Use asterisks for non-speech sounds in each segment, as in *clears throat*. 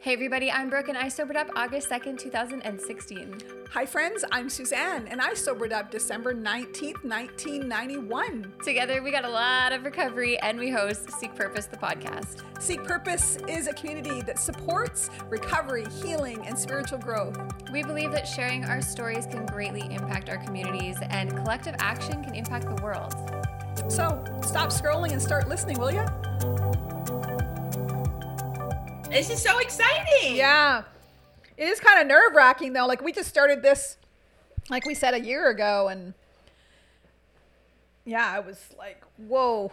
Hey everybody, I'm Brooke and I sobered up August 2nd, 2016. Hi friends, I'm Suzanne and I sobered up December 19th, 1991. Together we got a lot of recovery and we host Seek Purpose, the podcast. Seek Purpose is a community that supports recovery, healing, and spiritual growth. We believe that sharing our stories can greatly impact our communities and collective action can impact the world. So stop scrolling and start listening, will you? This is so exciting. Yeah. It is kind of nerve wracking though. Like we just started this, like we said a year ago, and yeah, I was like, whoa,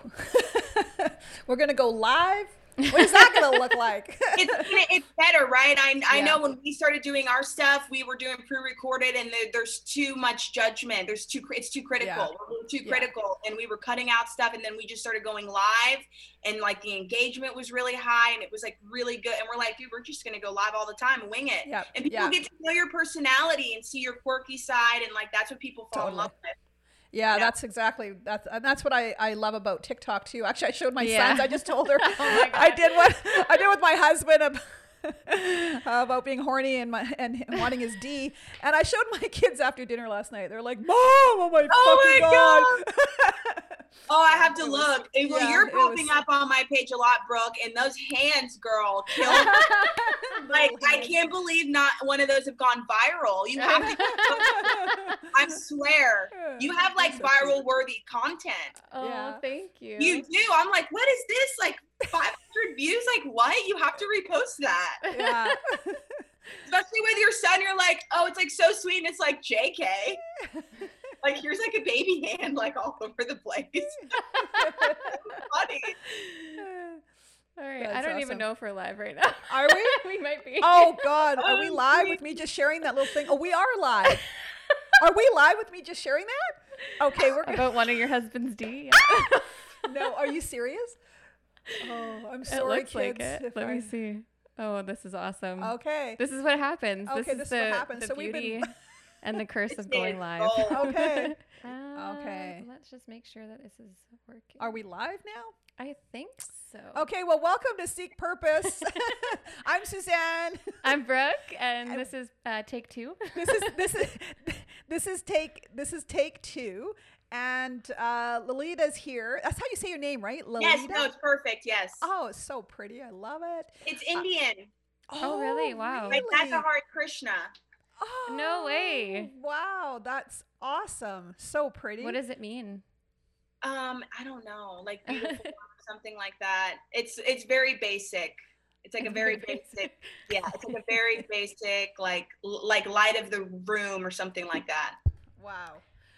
*laughs* we're to go live what is that going to look like? *laughs* it's it's better, right? I I yeah. know when we started doing our stuff, we were doing pre-recorded, and there, there's too much judgment. There's too it's too critical. Yeah. We're too critical, yeah. and we were cutting out stuff, and then we just started going live, and like the engagement was really high, and it was like really good. And we're like, dude, we're just gonna go live all the time and wing it. Yep. And people get to know your personality and see your quirky side, and like that's what people fall totally. in love with. Yeah, yeah, that's exactly that's and that's what I, I love about TikTok too. Actually, I showed my yeah. sons. I just told her *laughs* oh *laughs* I did what I did with my husband *laughs* about, about being horny and my and wanting his D. And I showed my kids after dinner last night. They're like, "Mom, oh my oh fucking my god!" god. *laughs* Oh, I have to look. well, yeah, you're popping was... up on my page a lot, Brooke, and those hands, girl, kill. *laughs* like I can't believe not one of those have gone viral. You have to. I swear, you have like viral worthy content. Oh, yeah. thank you. You do. I'm like, what is this? Like 500 views? Like what? You have to repost that. Yeah. *laughs* Especially with your son, you're like, oh, it's like so sweet, and it's like JK *laughs* like here's like a baby hand like all over the place. *laughs* funny. All right, That's I don't awesome. even know if we're live right now. Are we? we might be. Oh God, are we oh, live with me just sharing that little thing? Oh, we are live. are we live with me just sharing that? Okay, we're about one of your husband's D. no, are you serious? Oh, I'm *laughs* sorry, it looks kids. Like it. Let I... me see. Oh, this is awesome. Okay. This is what happens. Okay, this, this is, the, what happens. The so beauty. we've been *laughs* and the curse *laughs* of going live. okay. Uh, okay. Let's just make sure that this is working. Are we live now? I think so. Okay, well, welcome to Seek Purpose. I'm Suzanne. I'm Brooke, and I'm, this is uh, take two. this is this is this is take this is take two, and uh, Lolita's here. That's how you say your name, right? Lolita? Yes, no, it's perfect. Yes. Oh, it's so pretty. I love it. It's Indian. Uh, oh, really? Wow. Like that's a Hare Krishna. Oh, no way. Wow, that's awesome. So pretty. What does it mean? Um, I don't know, like *laughs* beautiful something like that. It's it's very basic. It's like it's a very, very basic. basic. *laughs* Yeah, it's like a very *laughs* basic, like like light of the room or something like that. Wow.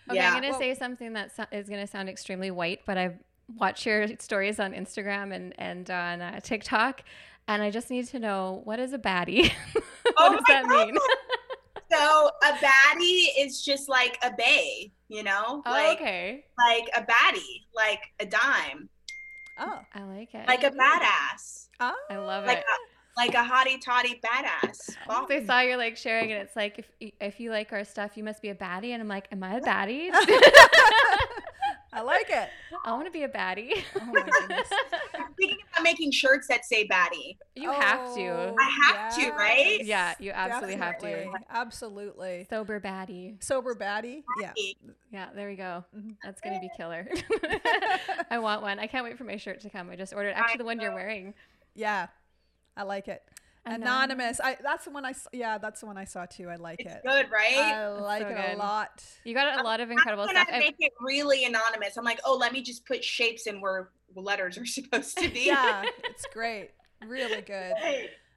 Okay, yeah. I'm gonna well, say something that so- is gonna sound extremely white, but I've watched your stories on Instagram and and on uh, TikTok, and I just need to know what is a baddie. *laughs* what oh does that God. mean? *laughs* so a baddie is just like a bay, you know? Oh, like, okay. Like a baddie, like a dime. Oh, I like it. Like a badass. Oh, I love like it. A, like a hottie toddy badass. Oh, I saw you're like sharing, and it's like if if you like our stuff, you must be a baddie, and I'm like, am I a baddie? *laughs* I like it. I want to be a baddie. Oh my goodness. *laughs* I'm thinking about making shirts that say baddie. You oh, have to. Oh, I have yes. to, right? Yeah, you absolutely Definitely. have to. Absolutely. Sober baddie. Sober baddie. Yeah. Yeah, there we go. Mm-hmm. That's gonna be killer. *laughs* I want one. I can't wait for my shirt to come. I just ordered actually the one you're wearing. Yeah. I like it. Anonymous. I that's the one I yeah, that's the one I saw too. I like it's it. Good, right? I like so it good. a lot. You got a lot of incredible I'm stuff. I make it really anonymous. I'm like, oh, let me just put shapes in where letters are *laughs* supposed to be. yeah, *laughs* it's great. Really good.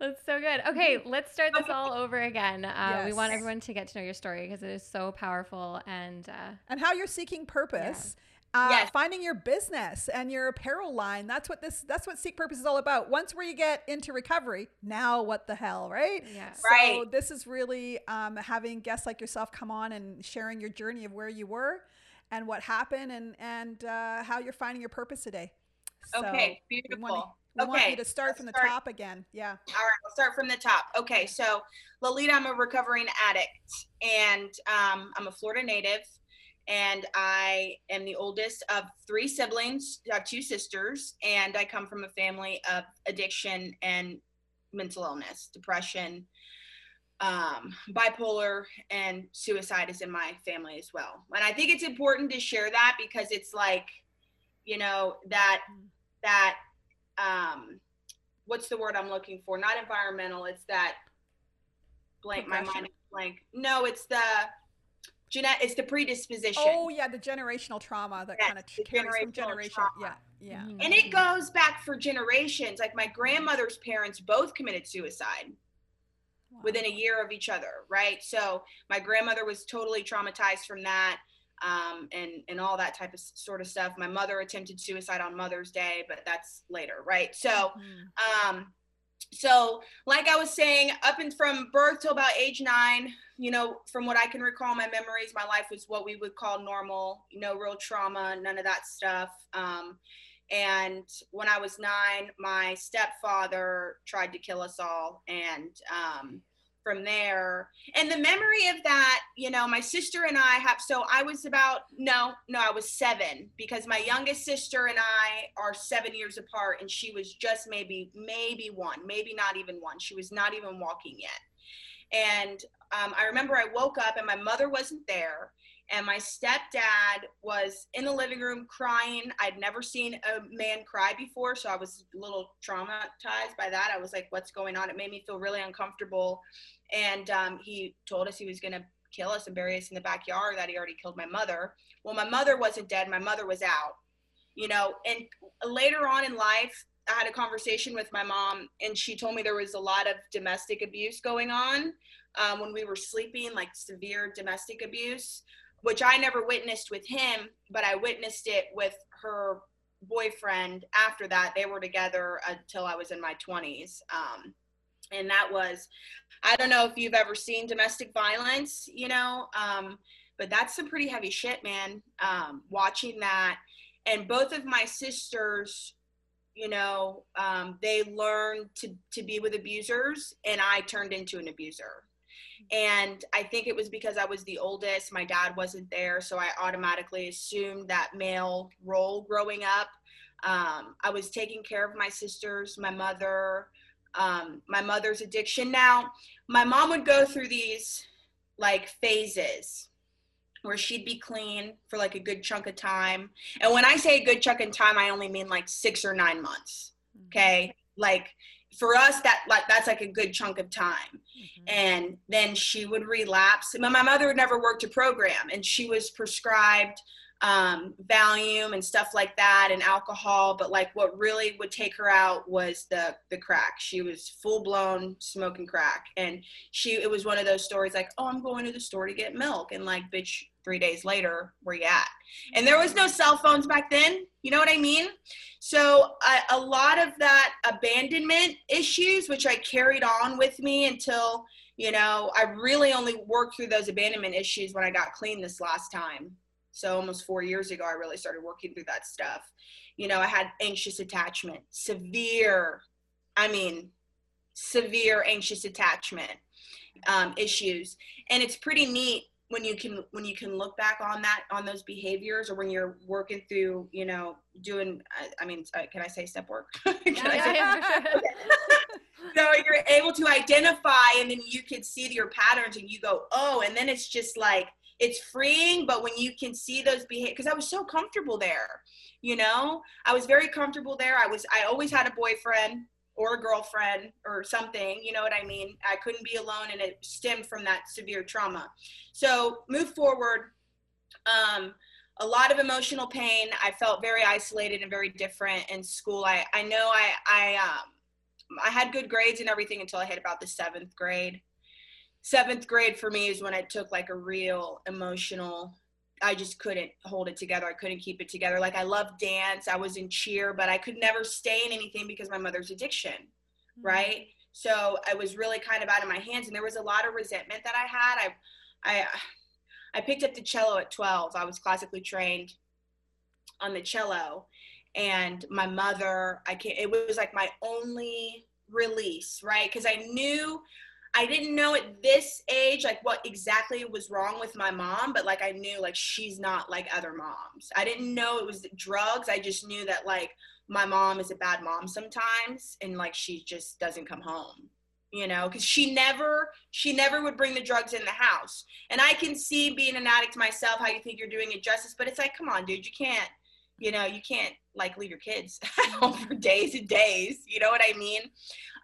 That's so good. Okay, let's start this all over again. Uh, yes. We want everyone to get to know your story because it is so powerful and uh, and how you're seeking purpose. Yeah uh, yes. finding your business and your apparel line. That's what this. That's what Seek Purpose is all about. Once we get into recovery, now what the hell, right? Yeah. So right. this is really um, having guests like yourself come on and sharing your journey of where you were and what happened and and uh, how you're finding your purpose today. So okay, beautiful. We want, we okay. want you to start from the start. top again. Yeah. All right, I'll start from the top. Okay, so Lolita, I'm a recovering addict, and um, I'm a Florida native and I am the oldest of three siblings. I have two sisters, and I come from a family of addiction and mental illness, depression, um, bipolar, and suicide is in my family as well. And I think it's important to share that because it's like, you know, that that um, what's the word I'm looking for? Not environmental. It's that blank. My mind is blank. No, it's the Jeanette, it's the predisposition. Oh yeah, the generational trauma that yes, kind of carries from generation. Trauma. Yeah, yeah. Mm-hmm. And it goes back for generations. Like my grandmother's parents both committed suicide wow. within a year of each other, right? So my grandmother was totally traumatized from that. Um, and and all that type of sort of stuff. My mother attempted suicide on Mother's Day, but that's later, right? So, mm-hmm. um, so like i was saying up and from birth till about age nine you know from what i can recall my memories my life was what we would call normal no real trauma none of that stuff. Um, and when i was nine my stepfather tried to kill us all and um, from there. And the memory of that, you know, my sister and I have, so I was about, no, no, I was seven because my youngest sister and I are seven years apart and she was just maybe, maybe one, maybe not even one. She was not even walking yet. And um, I remember I woke up and my mother wasn't there and my stepdad was in the living room crying. I'd never seen a man cry before, so I was a little traumatized by that. I was like, "What's going on?" It made me feel really uncomfortable. And um, he told us he was going to kill us and bury us in the backyard. That he already killed my mother. Well, my mother wasn't dead. My mother was out. You know, and later on in life, I had a conversation with my mom, and she told me there was a lot of domestic abuse going on um, when we were sleeping, like severe domestic abuse which I never witnessed with him, but I witnessed it with her boyfriend after that. They were together until I was in my 20s. Um, and that was, I don't know if you've ever seen domestic violence, you know, um, but that's some pretty heavy shit, man. Um, watching that. And both of my sisters, you know, um, they learned to, to be with abusers, and I turned into an abuser and I think it was because I was the oldest. My dad wasn't there, so I automatically assumed that male role growing up. Um, I was taking care of my sisters, my mother, um, my mother's addiction. Now, my mom would go through these like phases where she'd be clean for like a good chunk of time. And when I say a good chunk of time, I only mean like six or nine months. Mm-hmm. Okay. Like for us that like that's like a good chunk of time. Mm-hmm. and then she would relapse. My my mother never worked a program and she was prescribed um, Valium and stuff like that and alcohol but like what really would take her out was the the crack. She was full blown smoking crack and she it was one of those stories like oh i'm going to the store to get milk and like bitch three days later where you at. And there was no cell phones back then you know what i mean? So a lot of that abandonment issues which i carried on with me until you know i really only worked through those abandonment issues when i got clean this last time. So almost four years ago i really started working through that stuff. You know i had anxious attachment severe i mean severe anxious attachment um, issues. And it's pretty neat when you can when you can look back on that on those behaviors or when you're working through you know doing i, I mean uh, can i say step work? *laughs* Yeah, yeah, *laughs* so you're able to identify and then you can see your patterns and you go oh and then it's just like it's freeing but when you can see those behaviors because i was so comfortable there you know? I was very comfortable there. I was i always had a boyfriend or a girlfriend or something you know what i mean? I couldn't be alone and it stemmed from that severe trauma. So move forward. Um, a lot of emotional pain. I felt very isolated and very different in school. I i know i i um i had good grades and everything until i hit about the seventh grade. Seventh grade for me is when i took like a real emotional I just couldn't hold it together. I couldn't keep it together. Like I love dance. I was in cheer, but I could never stay in anything because my mother's addiction. Mm-hmm. Right. So I was really kind of out of my hands and there was a lot of resentment that I had. I, I, I picked up the cello at 12. I was classically trained on the cello and my mother, I can't, it was like my only release, right? Cause I knew I didn't know at this age like what exactly was wrong with my mom, but like I knew like she's not like other moms. I didn't know it was drugs. I just knew that like my mom is a bad mom sometimes and like she just doesn't come home. you know because she never she never would bring the drugs in the house and i can see being an addict myself how you think you're doing it justice but it's like come on dude you can't you know you can't like leave your kids *laughs* at home for days and days you know what i mean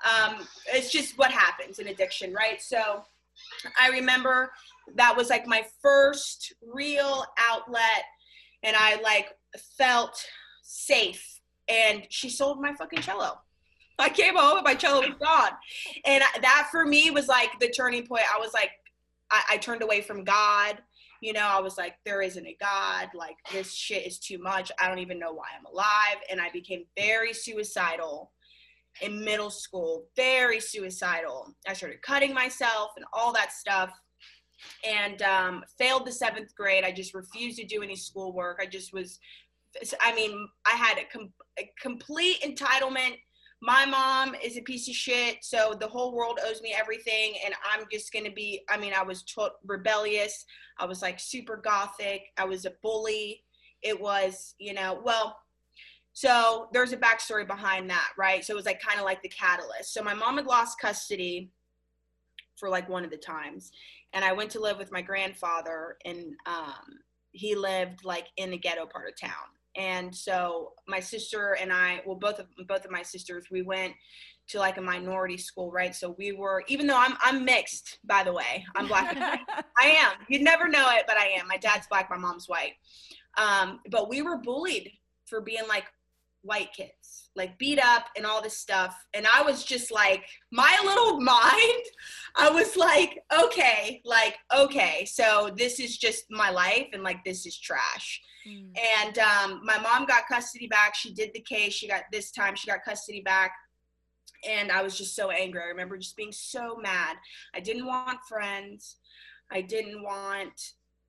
um, it's just what happens in addiction right so i remember that was like my first real outlet and i like felt safe and she sold my fucking cello I came home and my cello was gone. And that for me was like the turning point. I was like, I, I, turned away from God. You know, I was like, there isn't a God. Like, this shit is too much. I don't even know why I'm alive. And I became very suicidal in middle school, very suicidal. I started cutting myself and all that stuff and um, failed the seventh grade. I just refused to do any schoolwork. I just was, I mean, I had a, com- a complete entitlement my mom is a piece of shit, so the whole world owes me everything, and I'm just gonna be. I mean, I was t- rebellious. I was like super gothic. I was a bully. It was, you know, well. So there's a backstory behind that, right? So it was like kind of like the catalyst. So my mom had lost custody for like one of the times, and I went to live with my grandfather, and um, he lived like in the ghetto part of town and so my sister and I, well, both of both of my sisters, we went to like a minority school, right? So we were, even though I'm I'm mixed, by the way, I'm black. *laughs* I am. You'd never know it, but I am. My dad's black, my mom's white. Um, but we were bullied for being like white kids, like beat up and all this stuff. And I was just like, my little *laughs* mind, I was like, okay, like okay, so this is just my life, and like this is trash. Mm. And um, my mom got custody back. She did the case. She got this time. She got custody back. And I was just so angry. I remember just being so mad. I didn't want friends. I didn't want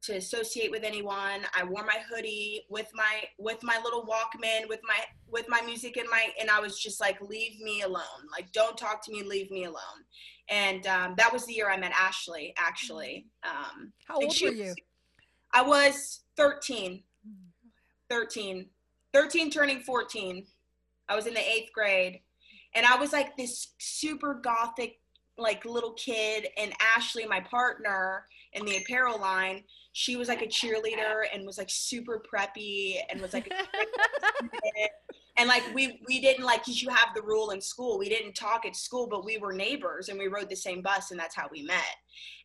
to associate with anyone. I wore my hoodie with my with my little Walkman with my with my music in my and I was just like, leave me alone. Like, don't talk to me. Leave me alone. And um, that was the year I met Ashley. Actually, um, how old were you? I was 13. 13, 13 turning 14. I was in the eighth grade. And I was like this super gothic, like little kid. And Ashley, my partner in the apparel line, she was like a cheerleader and was like super preppy and was like *laughs* and like we we didn't like because you have the rule in school we didn't talk at school but we were neighbors and we rode the same bus and that's how we met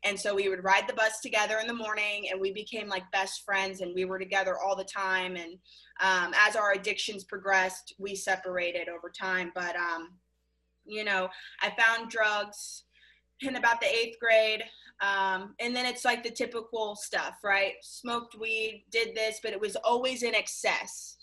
and so we would ride the bus together in the morning and we became like best friends and we were together all the time and um, as our addictions progressed we separated over time but um, you know i found drugs in about the eighth grade um, and then it's like the typical stuff right smoked weed did this but it was always in excess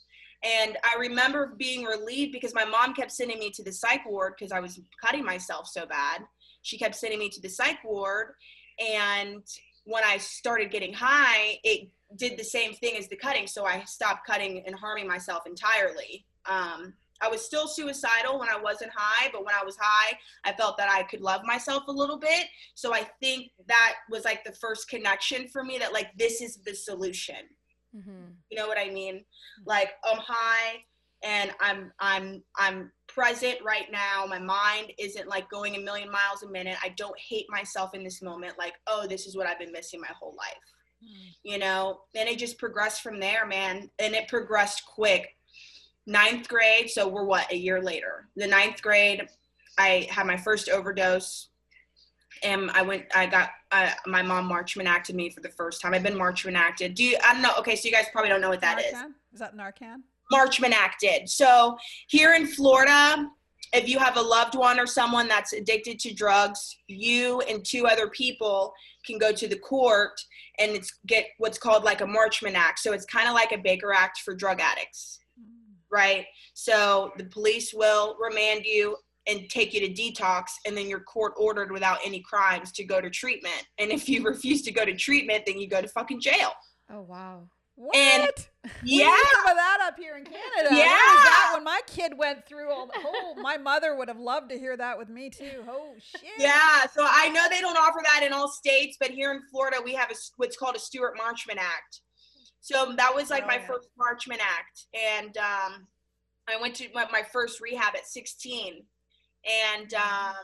and I remember being relieved because my mom kept sending me to the psych ward because I was cutting myself so bad. She kept sending me to the psych ward. And when I started getting high, it did the same thing as the cutting. So I stopped cutting and harming myself entirely. Um, I was still suicidal when I wasn't high, but when I was high, I felt that I could love myself a little bit. So I think that was like the first connection for me that, like, this is the solution Mm-hmm. You know what I mean? Like I'm high and I'm I'm I'm present right now. My mind isn't like going a million miles a minute. I don't hate myself in this moment like, oh, this is what I've been missing my whole life. Mm. You know, and it just progressed from there, man. And it progressed quick. Ninth grade, so we're what, a year later. The ninth grade, I had my first overdose and I went, I got, uh, my mom Marchman acted me for the first time. I've been Marchman acted. Do you, I don't know. Okay. So you guys probably don't know what that Narcan? is. Is that Narcan? Marchman acted. So here in Florida, if you have a loved one or someone that's addicted to drugs, you and two other people can go to the court and it's get what's called like a Marchman Act. So it's kind of like a Baker Act for drug addicts. Right? So the police will remand you and take you to detox and then you're court ordered without any crimes to go to treatment and if you *laughs* refuse to go to treatment then you go to fucking jail oh wow what? And, yeah, some of that up here in Canada. Yeah, that when my kid went through all the oh, my mother would have loved to hear that with me too. Oh shit. Yeah, so I know they don't offer that in all states, but here in Florida we have a, what's called a Stewart Marchman Act. So that was like oh, my yeah. first Marchman Act, and um, I went to my, my first rehab at 16 and um,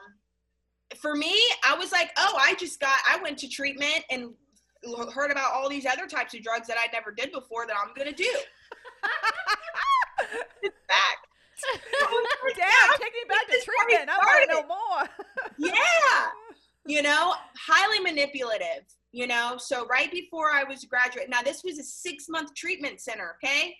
for me, I was like, oh, I just got, I went to treatment and heard about all these other types of drugs that I never did before that I'm gonna do. *laughs* back. *laughs* Damn, *laughs* take me back to treatment. I want to know more. yeah. You know, highly manipulative, you know. So right before I was graduate, now this was a six month treatment center, okay?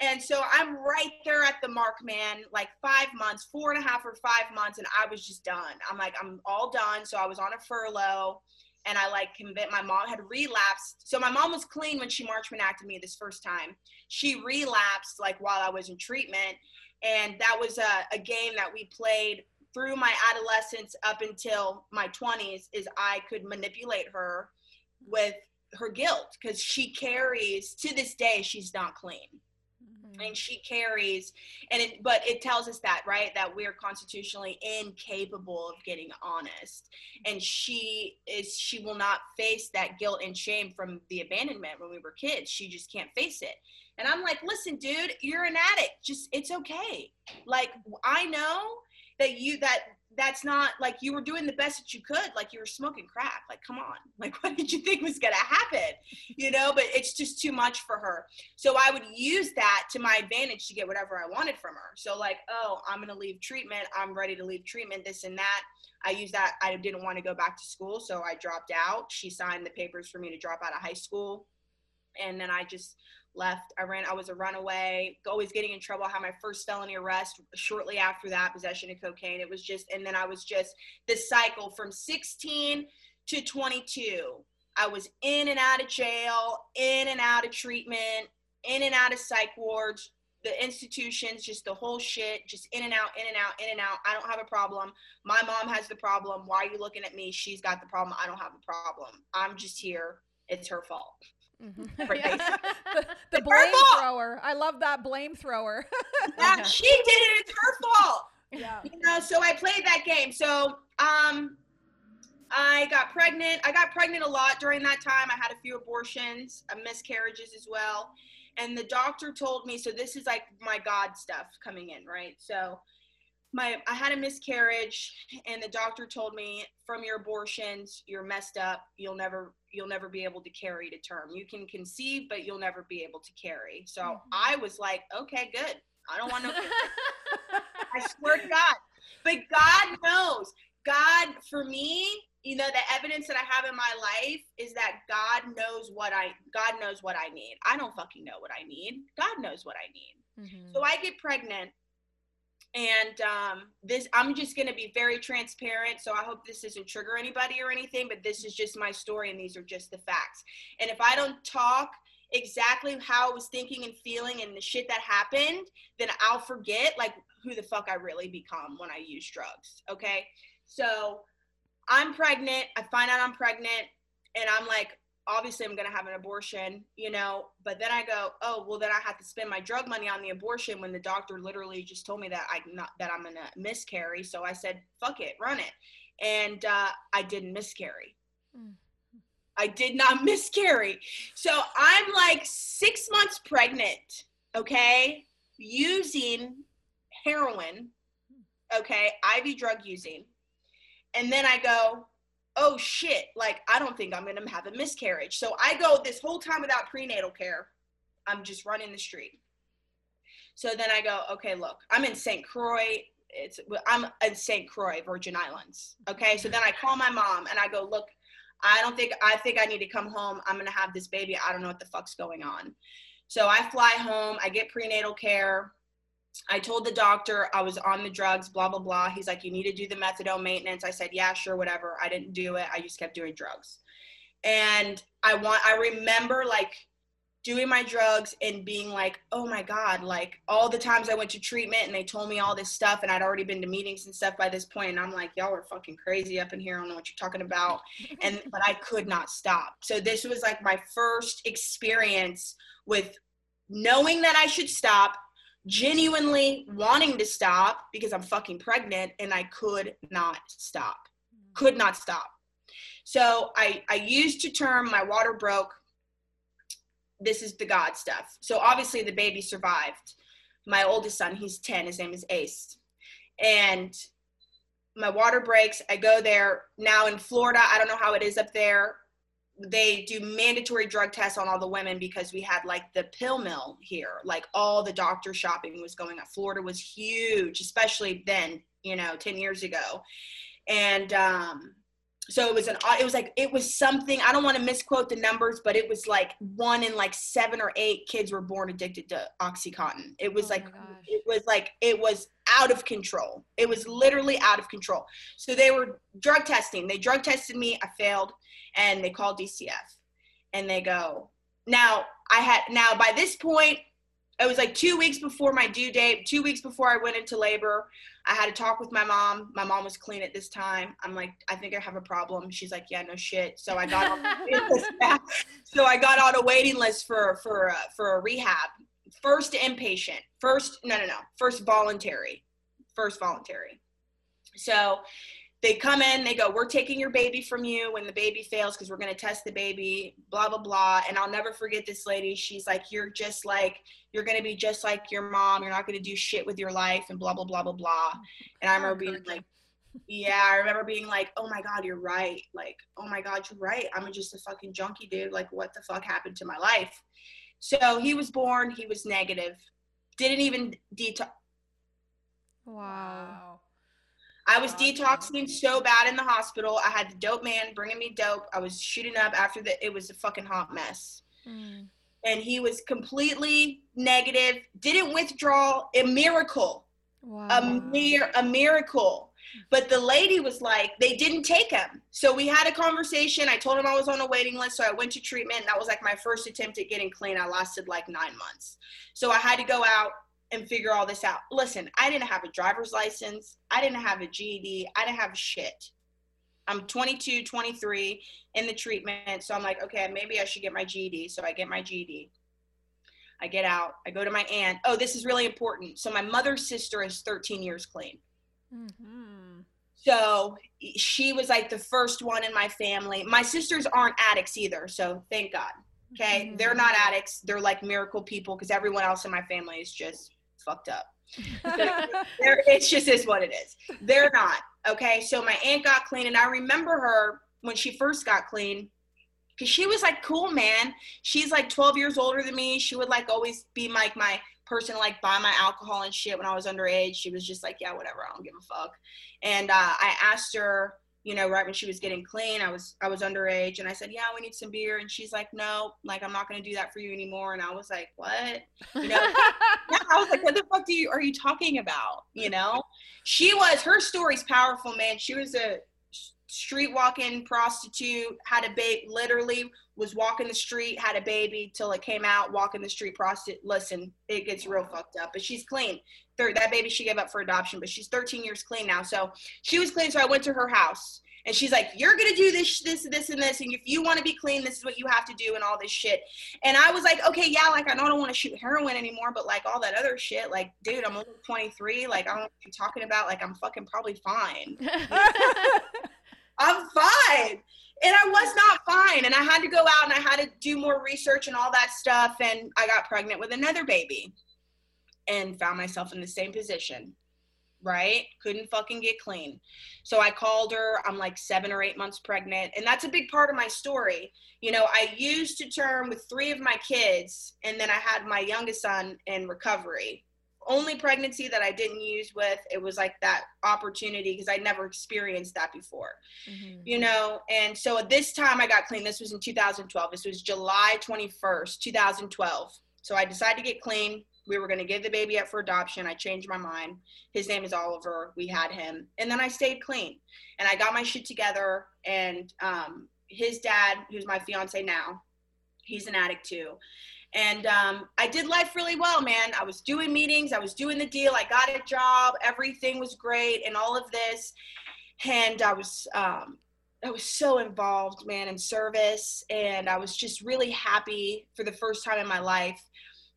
And so I'm right there at the mark, man, like five months, four and a half or five months, and I was just done. I'm like, I'm all done. So I was on a furlough and I like convinced my mom had relapsed. So my mom was clean when she Marchman acted me this first time. She relapsed like while I was in treatment. And that was a, a game that we played through my adolescence up until my 20s is I could manipulate her with her guilt because she carries to this day she's not clean. Mm-hmm. And she carries and it but it tells us that right that we're constitutionally incapable of getting honest. And she is she will not face that guilt and shame from the abandonment when we were kids. She just can't face it. And i'm like listen dude you're an addict. Just it's okay. Like i know that you that that's not like you were doing the best that you could like you were smoking crack like come on. *laughs* Like what did you think was going to happen? You know but it's just too much for her. So i would use that to my advantage to get whatever i wanted from her. So like oh i'm going to leave treatment i'm ready to leave treatment this and that. I used that i didn't want to go back to school so i dropped out. She signed the papers for me to drop out of high school. And then i just left. I ran, I was a runaway, always getting in trouble. I had my first felony arrest shortly after that, possession of cocaine. It was just, and then I was just this cycle from 16 to 22. I was in and out of jail, in and out of treatment, in and out of psych wards, the institutions, just the whole shit, just in and out, in and out, in and out. I don't have a problem. My mom has the problem. Why are you looking at me? She's got the problem. I don't have a problem. I'm just here. It's her fault. Mm-hmm. the, the blame thrower. I love that blame thrower. *laughs* yeah, she did it. It's her fault. Yeah. You know, so I played that game. So um I got pregnant. I got pregnant a lot during that time. I had a few abortions, uh, miscarriages as well. And the doctor told me, so this is like my God stuff coming in, right? So my I had a miscarriage and the doctor told me from your abortions you're messed up. You'll never you'll never be able to carry to term. You can conceive but you'll never be able to carry. So mm-hmm. I was like okay good. I don't want to *laughs* I swear to God. But God knows. God for me you know the evidence that I have in my life is that God knows what I God knows what I need. I don't fucking know what I need. God knows what I need. Mm-hmm. so I get pregnant and um, this i'm just going to be very transparent so i hope this doesn't trigger anybody or anything but this is just my story and these are just the facts. And if i don't talk exactly how i was thinking and feeling and the shit that happened then i'll forget like who the fuck i really become when i use drugs okay? So i'm pregnant i find out i'm pregnant and i'm like obviously I'm going to have an abortion, you know, but then I go, oh, well then I have to spend my drug money on the abortion when the doctor literally just told me that I not that I'm going to miscarry. So I said, fuck it, run it. And uh, I didn't miscarry. Mm. I did not *laughs* miscarry. So I'm like 6 months pregnant, okay? Using heroin, okay? IV drug using. And then I go, oh shit, like I don't think I'm gonna have a miscarriage. So I go this whole time without prenatal care. I'm just running the street. So then I go, okay, look, I'm in St. Croix. It's I'm in St. Croix, Virgin Islands. Okay, so then I call my mom and I go, look, I don't think I think I need to come home. I'm gonna have this baby. I don't know what the fuck's going on. So I fly home. I get prenatal care. I told the doctor I was on the drugs, blah, blah, blah. He's like, you need to do the methadone maintenance. I said, yeah, sure, whatever. I didn't do it. I just kept doing drugs. And I want, I remember like doing my drugs and being like, oh my God, like all the times I went to treatment and they told me all this stuff and I'd already been to meetings and stuff by this point, And I'm like, y'all are fucking crazy up in here. I don't know what you're talking about. *laughs* And, but I could not stop. So this was like my first experience with knowing that I should stop genuinely wanting to stop because I'm fucking pregnant and I could not stop. Could not stop. So I, I used to term my water broke. This is the God stuff. So obviously the baby survived. My oldest son, he's 10, his name is Ace. And my water breaks. I go there. Now in Florida, I don't know how it is up there. They do mandatory drug tests on all the women because we had like the pill mill here. Like all the doctor shopping was going on. Florida was huge, especially then, you know, 10 years ago. And um, so it was an it was like it was something i don't want to misquote the numbers but it was like one in like seven or eight kids were born addicted to oxycontin. It was oh like it was like it was out of control. It was literally out of control. So they were drug testing. They drug tested me. I failed. And they called dcf and they go now i had now by this point it was like two weeks before my due date two weeks before i went into labor I had to talk with my mom. My mom was clean at this time. I'm like, I think I have a problem. She's like, Yeah, no shit. So I got on, *laughs* so I got on a waiting list for for uh, for a rehab. First inpatient. First no no no. First voluntary. First voluntary. So they come in, they go, We're taking your baby from you when the baby fails because we're going to test the baby, blah, blah, blah. And I'll never forget this lady. She's like, You're just like, you're going to be just like your mom. You're not going to do shit with your life and blah, blah, blah, blah, blah. And I oh, remember being like, yeah, I remember being like, oh my God, you're right. Like, oh my God, you're right. I'm just a fucking junkie, dude. Like, what the fuck happened to my life? So he was born, he was negative, didn't even detox. Wow. I was detoxing so bad in the hospital. I had the dope man bringing me dope. I was shooting up after the. It was a fucking hot mess. Mm. And he was completely negative. Didn't withdraw. A miracle. Wow. A mere a miracle. But the lady was like, they didn't take him. So we had a conversation. I told him I was on a waiting list. So I went to treatment. That was like my first attempt at getting clean. I lasted like nine months. So I had to go out and figure all this out. Listen, I didn't have a driver's license. I didn't have a GED. I didn't have shit. I'm 22, 23 in the treatment. So I'm like, okay, maybe I should get my GED. So I get my GED. I get out. I go to my aunt. Oh, this is really important. So my mother's sister is 13 years clean. Mm-hmm. So she was like the first one in my family. My sisters aren't addicts either. So thank God. Okay. Mm-hmm. They're not addicts. They're like miracle people because everyone else in my family is just fucked up. *laughs* it's just is what it is. They're not. Okay. So my aunt got clean and I remember her when she first got clean because she was like cool man she's like 12 years older than me she would like always be like my person like buy my alcohol and shit when i was underage she was just like yeah whatever i don't give a fuck and uh, i asked her you know, right when she was getting clean, I was I was underage and I said, Yeah, we need some beer. And she's like, No, like I'm not gonna do that for you anymore. And I was like, What? You know, *laughs* yeah, I was like, What the fuck do you are you talking about? You know? She was her story's powerful, man. She was a street walking prostitute, had a baby literally was walking the street, had a baby till it came out, walking the street prostitute. Listen, it gets real fucked up. But she's clean. Third, that baby she gave up for adoption, but she's 13 years clean now. So she was clean. So I went to her house and she's like, You're gonna do this, this, this, and this. And if you want to be clean, this is what you have to do, and all this shit. And I was like, Okay, yeah, like I I don't want to shoot heroin anymore, but like all that other shit, like, dude, I'm only 23. Like, I don't know what you're talking about. Like, I'm fucking probably fine. *laughs* *laughs* *laughs* I'm fine. And I was not fine. And I had to go out and I had to do more research and all that stuff. And I got pregnant with another baby and found myself in the same position right? Couldn't fucking get clean. So I called her. I'm like seven or eight months pregnant. And that's a big part of my story. You know, I used to term with three of my kids, and then I had my youngest son in recovery. Only pregnancy that I didn't use with, it was like that opportunity because I never experienced that before, mm-hmm. you know. And so at this time I got clean. This was in 2012. This was July 21st, 2012. So I decided to get clean we were going to give the baby up for adoption. I changed my mind. His name is Oliver. We had him. And then I stayed clean and I got my shit together. And um, his dad, who's my fiance now, he's an addict too. And um, I did life really well, man. I was doing meetings, I was doing the deal, I got a job, everything was great, and all of this. And I was, um, I was so involved, man, in service, and I was just really happy for the first time in my life.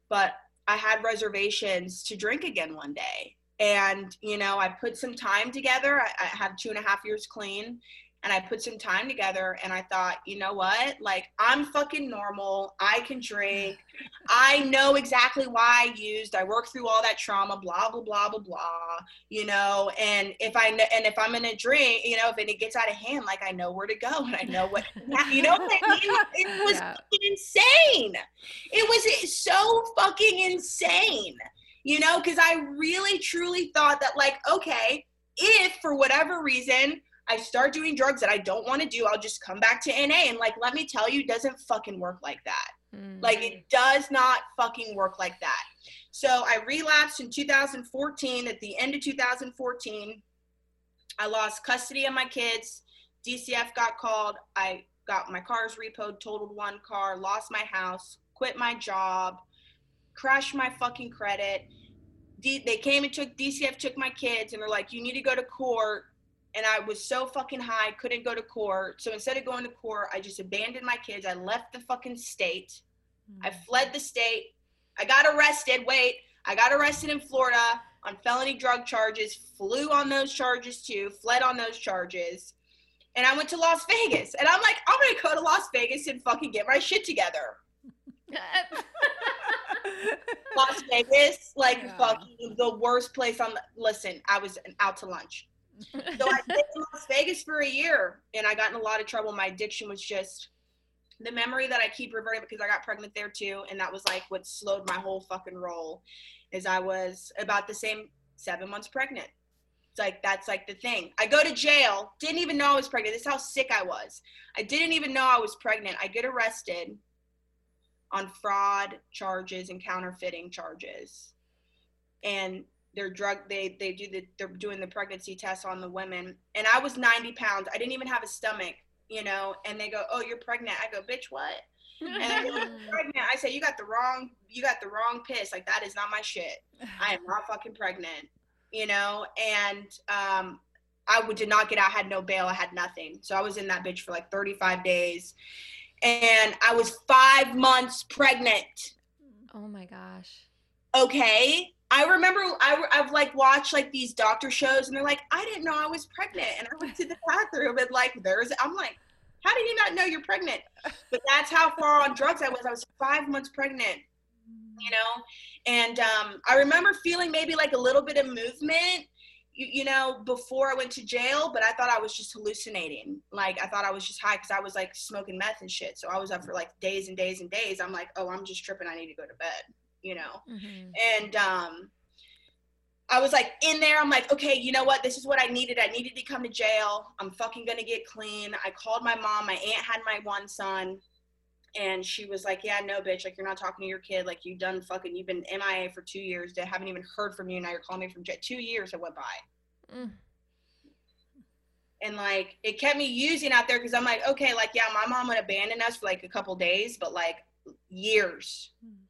But I had reservations to drink again one day. And, you know, I put some time together. I, I have two and a half years clean. And I put some time together and I thought, you know what? Like I'm fucking normal. I can drink. *laughs* I know exactly why I used. I worked through all that trauma, blah blah blah blah blah. You know, and if I and if I'm gonna drink, you know, if it gets out of hand, like I know where to go and I know what you know what I mean? It *laughs* was yeah. insane. It was so fucking insane. You know, because I really truly thought that like, okay, if for whatever reason I start doing drugs that I don't want to do, I'll just come back to NA. And like, let me tell you, doesn't fucking work like that. Mm. Like, it does not fucking work like that. So I relapsed in 2014. At the end of 2014, I lost custody of my kids. DCF got called. I got my cars repoed, totaled one car, lost my house, quit my job, crashed my fucking credit. D- they came and took DCF took my kids and they're like, you need to go to court and I was so fucking high, couldn't go to court. So instead of going to court, I just abandoned my kids. I left the fucking state. Mm-hmm. I mm. fled the state. I got arrested. Wait, I got arrested in Florida on felony drug charges, flew on those charges too, fled on those charges. And I went to Las Vegas. And I'm like, I'm to go to Las Vegas and fucking get my shit together. *laughs* Las Vegas, like yeah. fucking the worst place on the, listen, I was out to lunch so I stayed in Las Vegas for a year and I got in a lot of trouble. My addiction was just the memory that I keep reverting because I got pregnant there too. And that was like what slowed my whole fucking roll is I was about the same seven months pregnant. It's like that's like the thing. I go to jail, didn't even know I was pregnant. This is how sick I was. I didn't even know I was pregnant. I get arrested on fraud charges and counterfeiting charges. And they're drug they they do the they're doing the pregnancy test on the women. And i was 90 pounds. I didn't even have a stomach you know? And they go oh you're pregnant. I go bitch what? And I go, *laughs* pregnant. I say you got the wrong you got the wrong piss. Like that is not my shit. I am not fucking pregnant you know? And um i would, did not get out. I had no bail. I had nothing. So i was in that bitch for like 35 days. And i was five months pregnant. Oh my gosh. Okay I remember I, I've like watched like these doctor shows and they're like, I didn't know I was pregnant. And I went to the bathroom and like, there's, I'm like, how did you not know you're pregnant? But that's how far on drugs I was. I was five months pregnant, you know? And um, I remember feeling maybe like a little bit of movement, you, you know, before I went to jail, but I thought I was just hallucinating. Like, I thought I was just high because I was like smoking meth and shit. So I was up for like days and days and days. I'm like, oh, I'm just tripping. I need to go to bed you know. Mm-hmm. And um, I was like in there. I'm like, okay, you know what? This is what I needed. I needed to come to jail. I'm fucking gonna get clean. I called my mom. My aunt had my one son, and she was like, yeah, no, bitch. Like you're not talking to your kid. Like you done fucking. You've been MIA for two years. They haven't even heard from you. Now you're calling me from jail. Two years have went by. Mm. And like it kept me using out there because I'm like, okay, like yeah, my mom would abandon us for like a couple days, but like years. Mm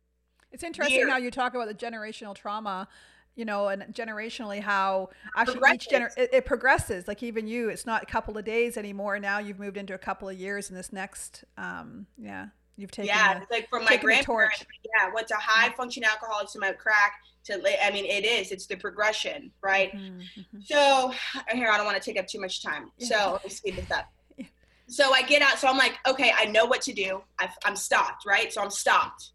it's interesting years. how you talk about the generational trauma you know, and generationally how actually each gener it, it, progresses. Like even you, it's not a couple of days anymore. Now you've moved into a couple of years, in this next, um, yeah, you've taken. Yeah, the, like from my grandparents. Yeah, went to high functioning alcoholics to my crack to. I mean, it is. It's the progression, right? Mm-hmm, mm-hmm. So here, I don't want to take up too much time. Yeah. So let me speed this up. *laughs* So I get out. So I'm like, okay, I know what to do. i I'm stopped, right? So I'm stopped.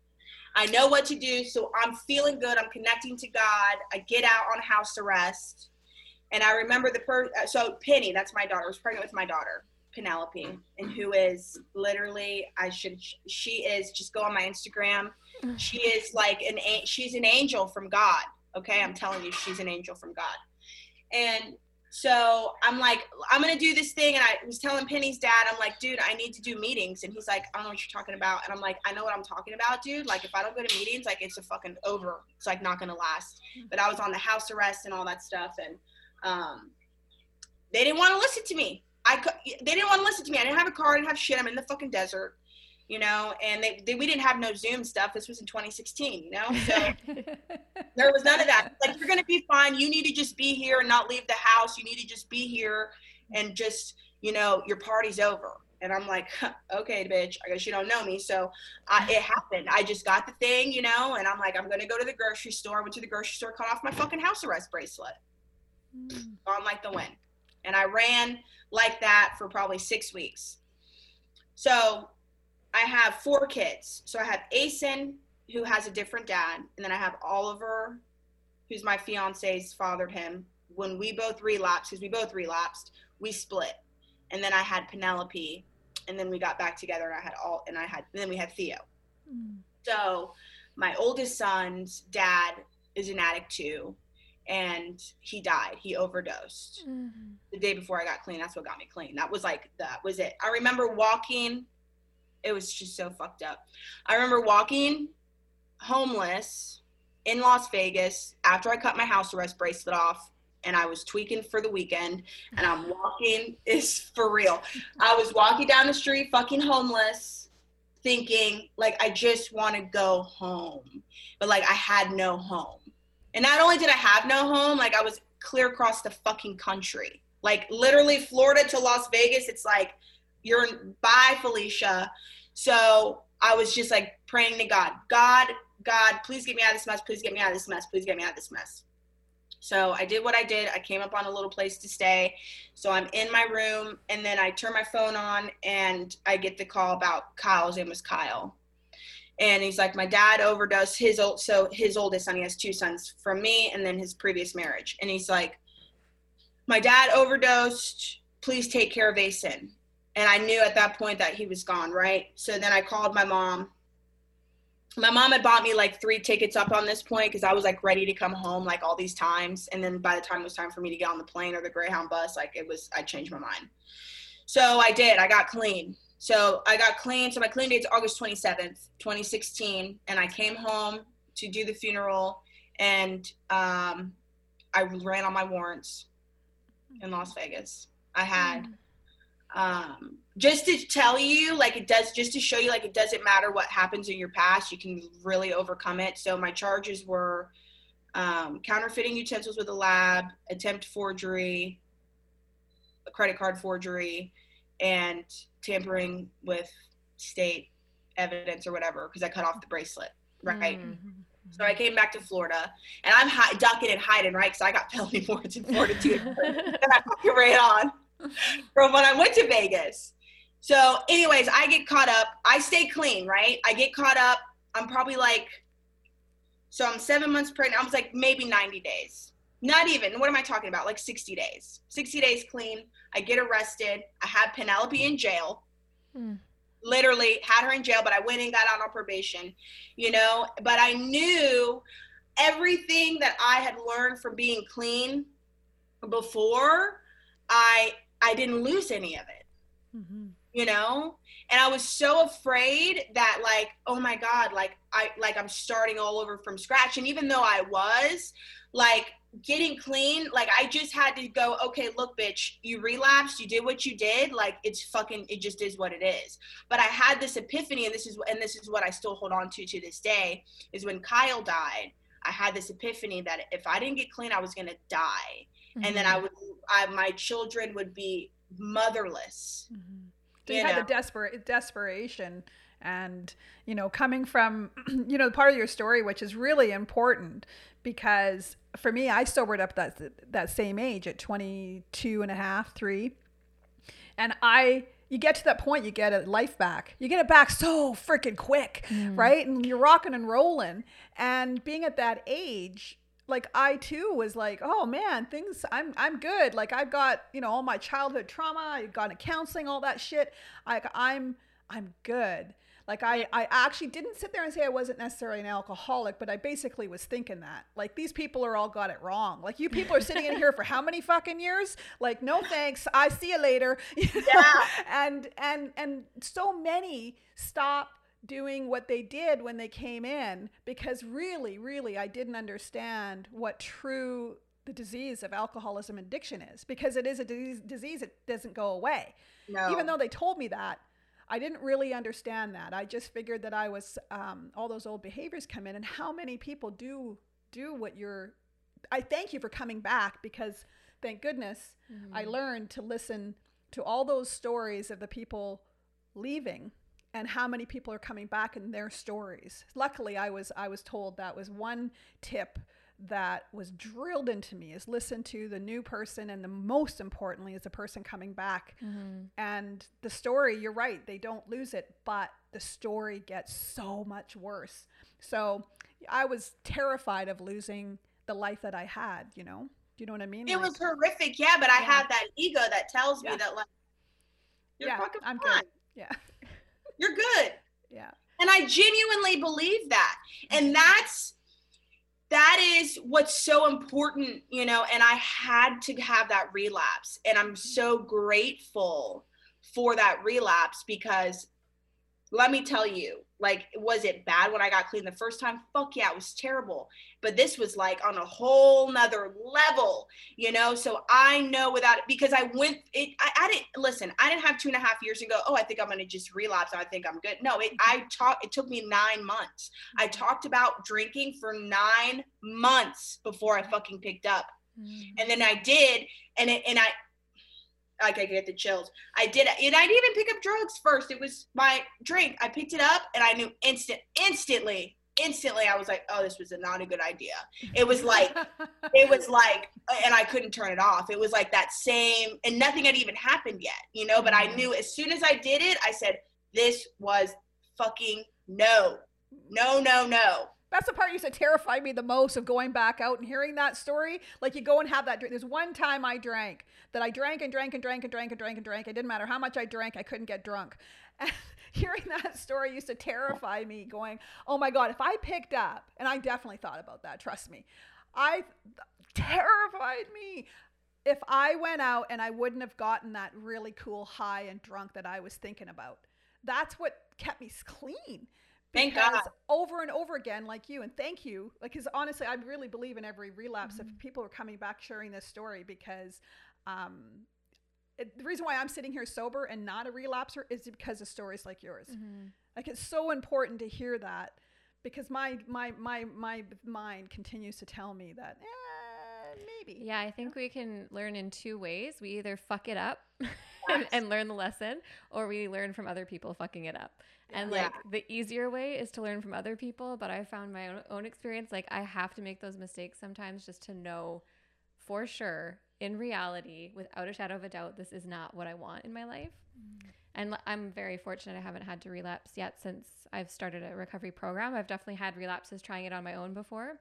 I know what to do. So I'm feeling good. I'm connecting to God. I get out on house arrest. And I remember the person, uh, so Penny, that's my daughter, was pregnant with my daughter, Penelope, and who is literally, I should, she is, just go on my Instagram. She is like an, she's an angel from God. Okay. I'm telling you, she's an angel from God. And so I'm like, I'm gonna do this thing, and I was telling Penny's dad, I'm like, dude, I need to do meetings, and he's like, I don't know what you're talking about, and I'm like, I know what I'm talking about, dude. Like, if I don't go to meetings, like, it's a fucking over. It's like not gonna last. But I was on the house arrest and all that stuff, and um, they didn't want to listen to me. I they didn't want to listen to me. I didn't have a car. I didn't have shit. I'm in the fucking desert you know, and they, they, we didn't have no Zoom stuff. This was in 2016, you know, so *laughs* there was none of that. Like, you're going to be fine. You need to just be here and not leave the house. You need to just be here and just, you know, your party's over. And I'm like, okay, bitch, I guess you don't know me. So I, it happened. I just got the thing, you know, and I'm like, I'm going to go to the grocery store. I went to the grocery store, cut off my fucking house arrest bracelet. Mm. On like the win. And I ran like that for probably six weeks. So I have four kids. So I have Asen, who has a different dad, and then I have Oliver, who's my fiance's fathered him. When we both relapsed, because we both relapsed, we split. And then I had Penelope, and then we got back together, and I had all, and I had, and then we had Theo. Mm. So my oldest son's dad is an addict too, and he died. He overdosed mm-hmm. the day before I got clean. That's what got me clean. That was like that was it. I remember walking. It was just so fucked up. I remember walking homeless in Las Vegas after I cut my house arrest bracelet off and I was tweaking for the weekend and I'm *laughs* walking is for real. I was walking down the street fucking homeless thinking like I just want to go home. But like I had no home. And not only did I have no home, like I was clear across the fucking country. Like literally Florida to Las Vegas, it's like you're bye Felicia. So I was just like praying to God, God, God, please get me out of this mess. Please get me out of this mess. Please get me out of this mess. So I did what I did. I came up on a little place to stay. So I'm in my room and then I turn my phone on and I get the call about Kyle's name was Kyle. And he's like, my dad overdosed his old, so his oldest son, he has two sons from me and then his previous marriage. And he's like, my dad overdosed. Please take care of Asen. And I knew at that point that he was gone, right? So then I called my mom my mom had bought me like three tickets up on this point because I was like ready to come home like all these times. And then by the time it was time for me to get on the plane or the Greyhound bus, like it was, I changed my mind. So I did, I got clean. So I got clean. So my clean date's August 27th, 2016. And I came home to do the funeral and um, I ran on my warrants in Las Vegas. I had mm um, just to tell you like it does just to show you like it doesn't matter what happens in your past you can really overcome it so my charges were um, counterfeiting utensils with a lab attempt forgery a credit card forgery and tampering with state evidence or whatever because i cut off the bracelet right mm-hmm. So I came back to Florida, and I'm hi- ducking and hiding, right? Because I got *laughs* felony warrants in Florida too. *laughs* and I fucking ran on. *laughs* from when I went to Vegas. So, anyways, I get caught up. I stay clean, right? I get caught up. I'm probably like, so I'm seven months pregnant. I was like maybe 90 days. Not even. What am I talking about? Like 60 days. 60 days clean. I get arrested. I had Penelope in jail. Hmm. Literally had her in jail, but I went and got out on probation, you know. But I knew everything that I had learned from being clean before. I I didn't lose any of it. Mm-hmm. You know? And I was so afraid that like, oh my God, like I like I'm starting all over from scratch. And even though I was, like getting clean, like I just had to go, okay, look, bitch, you relapsed, you did what you did, like it's fucking it just is what it is. But I had this epiphany and this is and this is what I still hold on to to this day, is when Kyle died, I had this epiphany that if I didn't get clean, I was gonna die mm-hmm. and then I would, I, my children would be motherless. Mm-hmm. So you, you had know? the desperate desperation and you know coming from *clears throat* you know part of your story which is really important because for me i sobered up that that same age at 22 and a half 3 and i you get to that point you get a life back you get it back so freaking quick mm. right and you're rocking and rolling and being at that age like I too was like, oh man, things I'm I'm good. Like I've got, you know, all my childhood trauma, I've gone to counseling, all that shit. Like I'm I'm good. Like I, I actually didn't sit there and say I wasn't necessarily an alcoholic, but I basically was thinking that. Like these people are all got it wrong. Like you people are sitting in here for how many fucking years? Like no thanks. I see you later. *laughs* Yeah. and and and so many stop doing what they did when they came in because really, really, I didn't understand what true the disease of alcoholism addiction is because it is a disease, disease it doesn't go away. No. Even though they told me that, I didn't really understand that. I just figured that I was um, all those old behaviors come in, and how many people do do what you're. I thank you for coming back because thank goodness mm-hmm. I learned to listen to all those stories of the people leaving and how many people are coming back in their stories. Luckily, I was I was told that was one tip that was drilled into me is listen to the new person and the most importantly is the person coming back mm-hmm. and the story you're right they don't lose it but the story gets so much worse so i was terrified of losing the life that i had you know do you know what i mean it like, was horrific yeah but i have that ego that tells yeah. me that like you're yeah, i'm fine. good yeah you're good yeah and i genuinely believe that and mm-hmm. that's that is what's so important, you know, and I had to have that relapse. And I'm so grateful for that relapse because let me tell you, like, was it bad when I got clean the first time? Fuck yeah, it was terrible. But this was like on a whole nother level, you know? So I know without it, because I went, it, I, I didn't, listen, I didn't have two and a half years and go, oh, I think I'm going to just relapse. I think I'm good. No, it, I talked, it took me nine months. I talked about drinking for nine months before I fucking picked up. Mm-hmm. And then I did. And it, and I, like I get the chills. I did it, and I didn't even pick up drugs first. It was my drink. I picked it up, and I knew instant, instantly, instantly. I was like, "Oh, this was a, not a good idea." It was like, it was *laughs* like, and I couldn't turn it off. It was like that same, and nothing had even happened yet, you know. But I mm-hmm. knew as soon as I did it, I said, "This was fucking no, no, no, no." That's the part used to terrify me the most of going back out and hearing that story. Like you go and have that drink. There's one time I drank that I drank and drank and drank and drank and drank and drank. It didn't matter how much I drank, I couldn't get drunk. *laughs* And hearing that story used to terrify me, going, oh my God, if I picked up, and I definitely thought about that, trust me, I terrified me. If I went out and I wouldn't have gotten that really cool high and drunk that I was thinking about, that's what kept me clean. Thank God. Over and over again, like you, and thank you. Like, because honestly, I really believe in every relapse. Mm-hmm. If people are coming back sharing this story, because um, it, the reason why I'm sitting here sober and not a relapser is because of stories like yours. Mm-hmm. Like, it's so important to hear that because my my my my mind continues to tell me that eh, maybe. Yeah, I think we can learn in two ways. We either fuck it up *laughs* and, and, learn the lesson, or we learn from other people fucking it up. And like the easier way is to learn from other people, but I found my own, own experience like I have to make those mistakes sometimes just to know for sure in reality without a shadow of a doubt this is not what I want in my life. Mm. And I'm very fortunate I haven't had to relapse yet since I've started a recovery program. I've definitely had relapses trying it on my own before.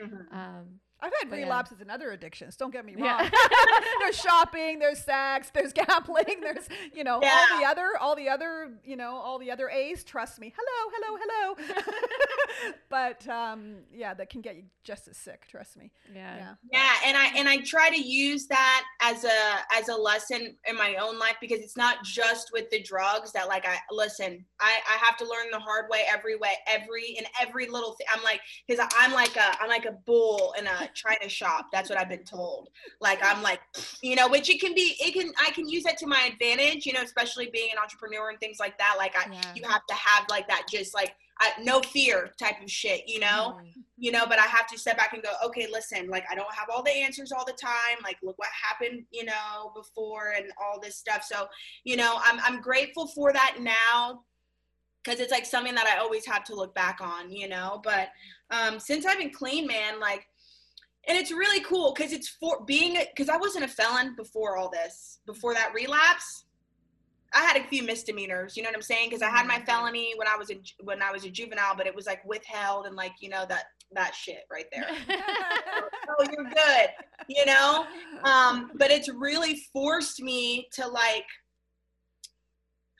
Mm-hmm. Um, I've had relapses yeah. in other addictions. Don't get me wrong. Yeah. *laughs* there's shopping, there's sex, there's *laughs* gambling, there's you know yeah. all the other, all the other, you know, all the other A's. Trust me. Hello, hello, hello. *laughs* *laughs* but um, yeah, that can get you just as sick. Trust me. Yeah. yeah. Yeah, and I and I try to use that as a as a lesson in my own life because it's not just with the drugs that like I listen. I I have to learn the hard way every way, every in every little thing. I'm like because I'm like a I'm like a bull in a China shop. That's what I've been told. Like I'm like, you know, which it can be. It can I can use that to my advantage. You know, especially being an entrepreneur and things like that. Like I, yeah. you have to have like that, just like I, no fear type of shit. You know, mm-hmm. you know. But I have to step back and go, okay, listen. Like I don't have all the answers all the time. Like look what happened, you know, before and all this stuff. So, you know, I'm I'm grateful for that now because it's like something that I always have to look back on, you know. But um, since I've been clean, man, like and it's really cool because it's for being because I wasn't a felon before all this. Before that relapse, I had a few misdemeanors. You know what I'm saying? Because I had my mm-hmm. felony when I was in when I was a juvenile, but it was like withheld and like you know that that shit right there. *laughs* oh, you're good. You know. Um, but it's really forced me to like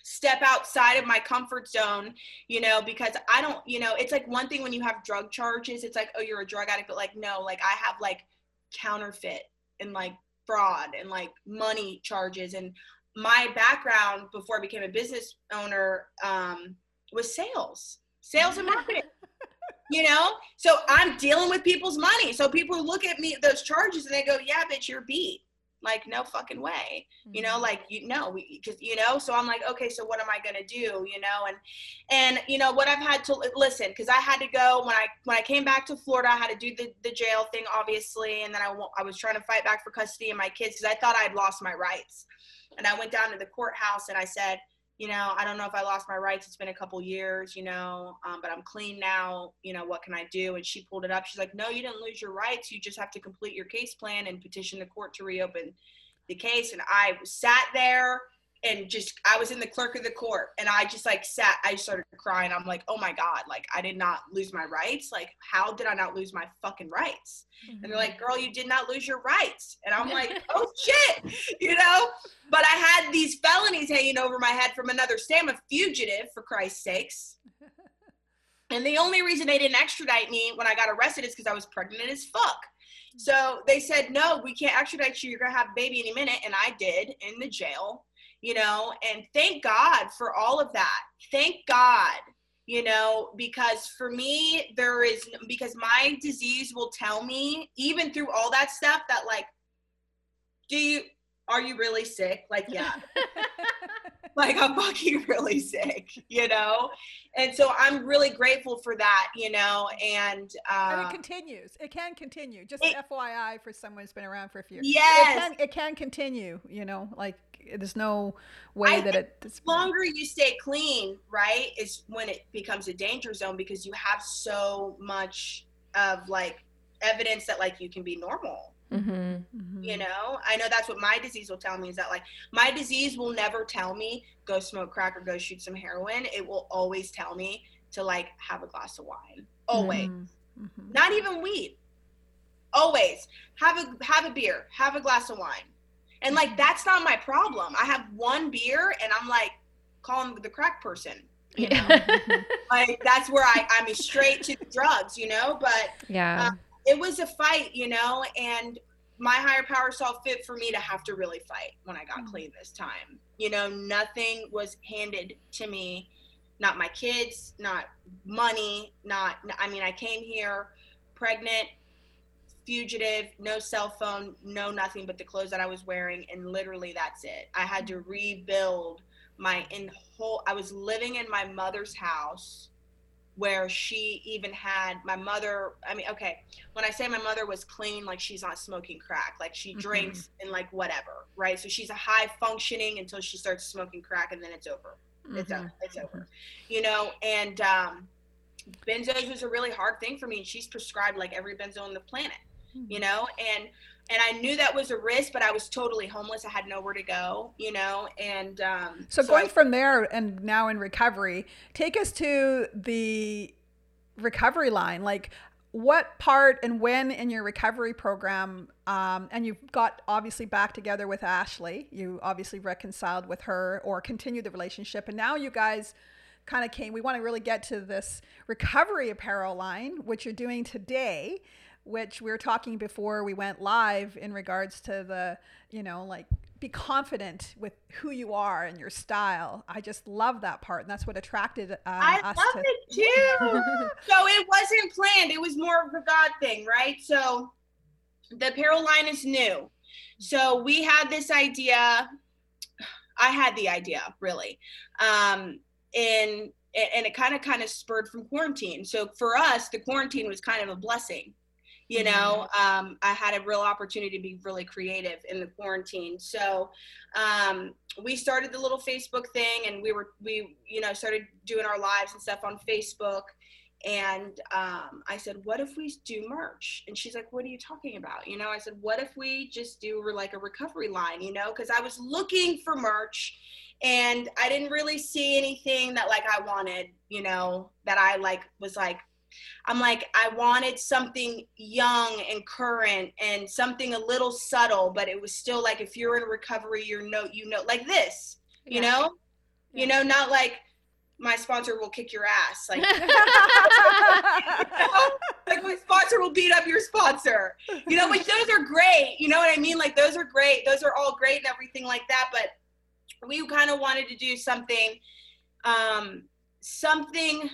step outside of my comfort zone, you know, because I don't, you know, it's like one thing when you have drug charges, it's like, oh, you're a drug addict, but like, no, like I have like counterfeit and like fraud and like money charges. And my background before I became a business owner um, was sales, sales and marketing. *laughs* you know so i'm dealing with people's money so people look at me those charges and they go yeah bitch you're beat like no fucking way mm-hmm. you know mm-hmm. like you know because you know so i'm like okay so what am i going to do you know and and you know what i've had to listen because i had to go when i when i came back to florida i had to do the, the jail thing obviously and then I, I was trying to fight back for custody of my kids because i thought i'd lost my rights and i went down to the courthouse and i said you know, I don't know if I lost my rights. It's been a couple years, you know, um, but I'm clean now. You know, what can I do? And she pulled it up. She's like, no, you didn't lose your rights. You just have to complete your case plan and petition the court to reopen the case. And I sat there and just I was in the clerk of the court and I just like sat I started crying. I'm like oh my god like I did not lose my rights? Like how did I not lose my fucking rights? Mm-hmm. and they're like girl you did not lose your rights. And I'm like *laughs* oh shit you know? But I had these felonies hanging over my head from another state I'm a fugitive for Christ's sakes. *laughs* And the only reason they didn't extradite me when I got arrested is because I was pregnant as fuck. So they said no we can't extradite you. You're gonna have a baby any minute and I did in the jail you know, and thank God for all of that. Thank God, you know, because for me, there is, because my disease will tell me, even through all that stuff, that like, do you, are you really sick? Like, yeah. *laughs* *laughs* like I'm fucking *laughs* really sick, you know? And so I'm really grateful for that, you know, and uh, and it uh, continues. It can continue. Just it, FYI for someone who's been around for a few years. Yes. It can, it can continue, you know, like there's no way I that it the longer you stay clean, right, is when it becomes a danger zone because you have so much of like evidence that like you can be normal Mm-hmm. You know, I know that's what my disease will tell me is that like my disease will never tell me go smoke crack or go shoot some heroin. It will always tell me to like have a glass of wine. Always. Mm-hmm. Not even weed. Always have a have a beer, have a glass of wine. And like that's not my problem. I have one beer and I'm like calling the crack person. You know? *laughs* like that's where I I'm straight to the drugs, you know, but yeah. Uh, it was a fight, you know, and my higher power saw fit for me to have to really fight when I got mm-hmm. clean this time. You know, nothing was handed to me, not my kids, not money, not, I mean, I came here pregnant, fugitive, no cell phone, no nothing but the clothes that I was wearing. And literally that's it. I had to rebuild my in whole, I was living in my mother's house where she even had my mother i mean okay when i say my mother was clean like she's not smoking crack like she mm-hmm. drinks mm-hmm. and like whatever right so she's a high functioning until she starts smoking crack and then it's over mm-hmm. it's over it's over you know and um benzos was a really hard thing for me and she's prescribed like every benzo on the planet mm-hmm. you know and and I knew that was a risk, but I was totally homeless. I had nowhere to go, you know. And um, so, so, going I, from there and now in recovery, take us to the recovery line. Like, what part and when in your recovery program? Um, and you got obviously back together with Ashley. You obviously reconciled with her or continued the relationship, and now you guys kind of came. We want to really get to this recovery apparel line, which you're doing today which we were talking before we went live in regards to the, you know, like be confident with who you are and your style. I just love that part, and that's what attracted uh, I us love to- it *laughs* too. so it wasn't planned; it was more of a God thing, right? So the apparel line is new. So we had this idea. I had the idea, really, um, in and it kind of kind of spurred from quarantine. So for us, the quarantine was kind of a blessing you know mm-hmm. um, i had a real opportunity to be really creative in the quarantine. So um, we started the little facebook thing and we were we you know started doing our lives and stuff on facebook. And um, i said what if we do merch? And she's like what are you talking about? You know i said what if we just do like a recovery line you know? Because i was looking for merch and i didn't really see anything that like i wanted you know that i like was like I'm like, I wanted something young and current and something a little subtle, but it was still like if you're in recovery, you're no, you know, like this, you yeah. know, yeah. you know, not like my sponsor will kick your ass, like, *laughs* you know? like my sponsor will beat up your sponsor, you know, which those are great, you know what I mean? Like those are great, those are all great and everything like that, but we kind of wanted to do something, um, something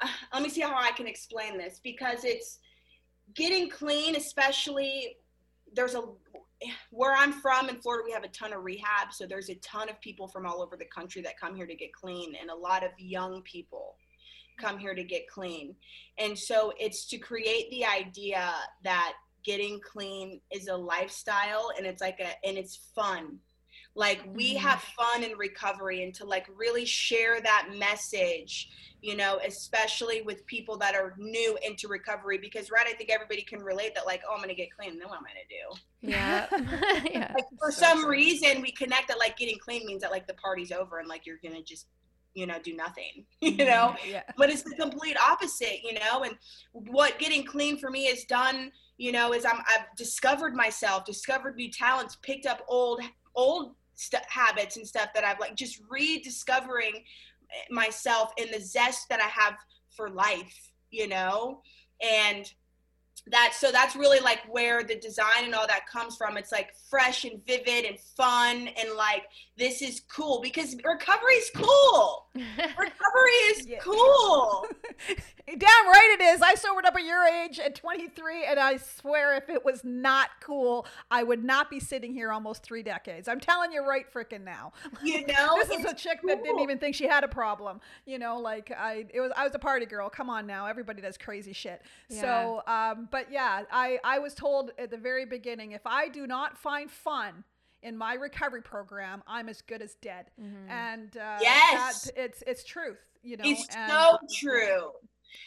*laughs* let me see how I can explain this because it's getting clean, especially there's a where I'm from in Florida, we have a ton of rehab. So there's a ton of people from all over the country that come here to get clean, and a lot of young people come here to get clean. And so it's to create the idea that getting clean is a lifestyle and it's like a and it's fun like we mm-hmm. have fun in recovery and to like really share that message you know especially with people that are new into recovery because right i think everybody can relate that like oh i'm gonna get clean then what am i gonna do yeah *laughs* yeah *laughs* like, for so some true. reason we connect that like getting clean means that like the party's over and like you're gonna just you know do nothing *laughs* you mm-hmm. know yeah. but it's the complete opposite you know and what getting clean for me has done you know is i'm i've discovered myself discovered new talents picked up old old st- habits and stuff that i've like just rediscovering myself and the zest that i have for life you know? And that so that's really like where the design and all that comes from. It's like fresh and vivid and fun and like this is cool because recovery is cool. *laughs* Recovery is cool. *laughs* Damn right it is. I sobered up at your age at 23 and i swear if it was not cool i would not be sitting here almost three decades. I'm telling you right freaking now. You *laughs* know this is a chick cool. that didn't even think she had a problem you know like i it was i was a party girl. Come on now everybody does crazy shit. Yeah. so um but yeah, I, I was told at the very beginning if I do not find fun in my recovery program, I'm as good as dead. Mm-hmm. And uh, yes, that, it's it's truth. You know, it's and, so true.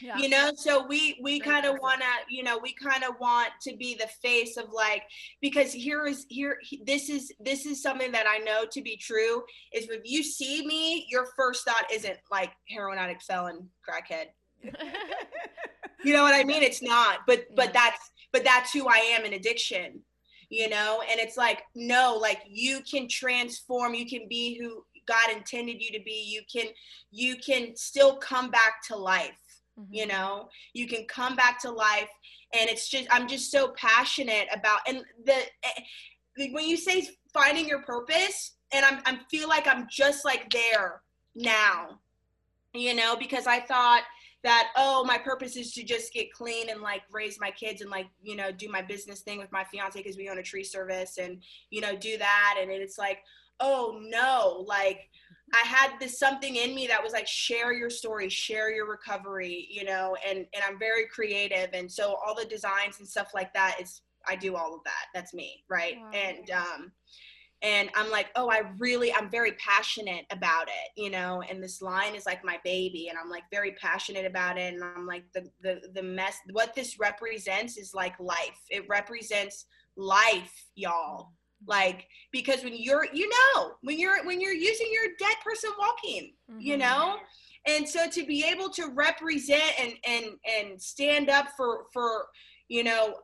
Yeah. You know, so we we kind of want to, you know, we kind of want to be the face of like because here is here this is this is something that I know to be true is if you see me, your first thought isn't like heroin addict, felon, crackhead. *laughs* *laughs* you know what I mean? It's not, but but that's but that's who I am in addiction, you know? And it's like, no, like you can transform, you can be who God intended you to be. You can you can still come back to life. Mm-hmm. You know, you can come back to life and it's just I'm just so passionate about and the eh, when you say finding your purpose and I'm I feel like I'm just like there now. You know, because I thought that oh my purpose is to just get clean and like raise my kids and like you know do my business thing with my fiance because we own a tree service and you know do that. And it's like oh no. Like i had this something in me that was like share your story share your recovery you know and and i'm very creative. And so all the designs and stuff like that is i do all of that. That's me right? Wow. and um and i'm like oh i really i'm very passionate about it you know and this line is like my baby and i'm like very passionate about it and i'm like the the, the mess what this represents is like life. It represents life y'all. Like because when you're you know when you're when you're using your dead person walking mm-hmm. you know? And so to be able to represent and and and stand up for for you know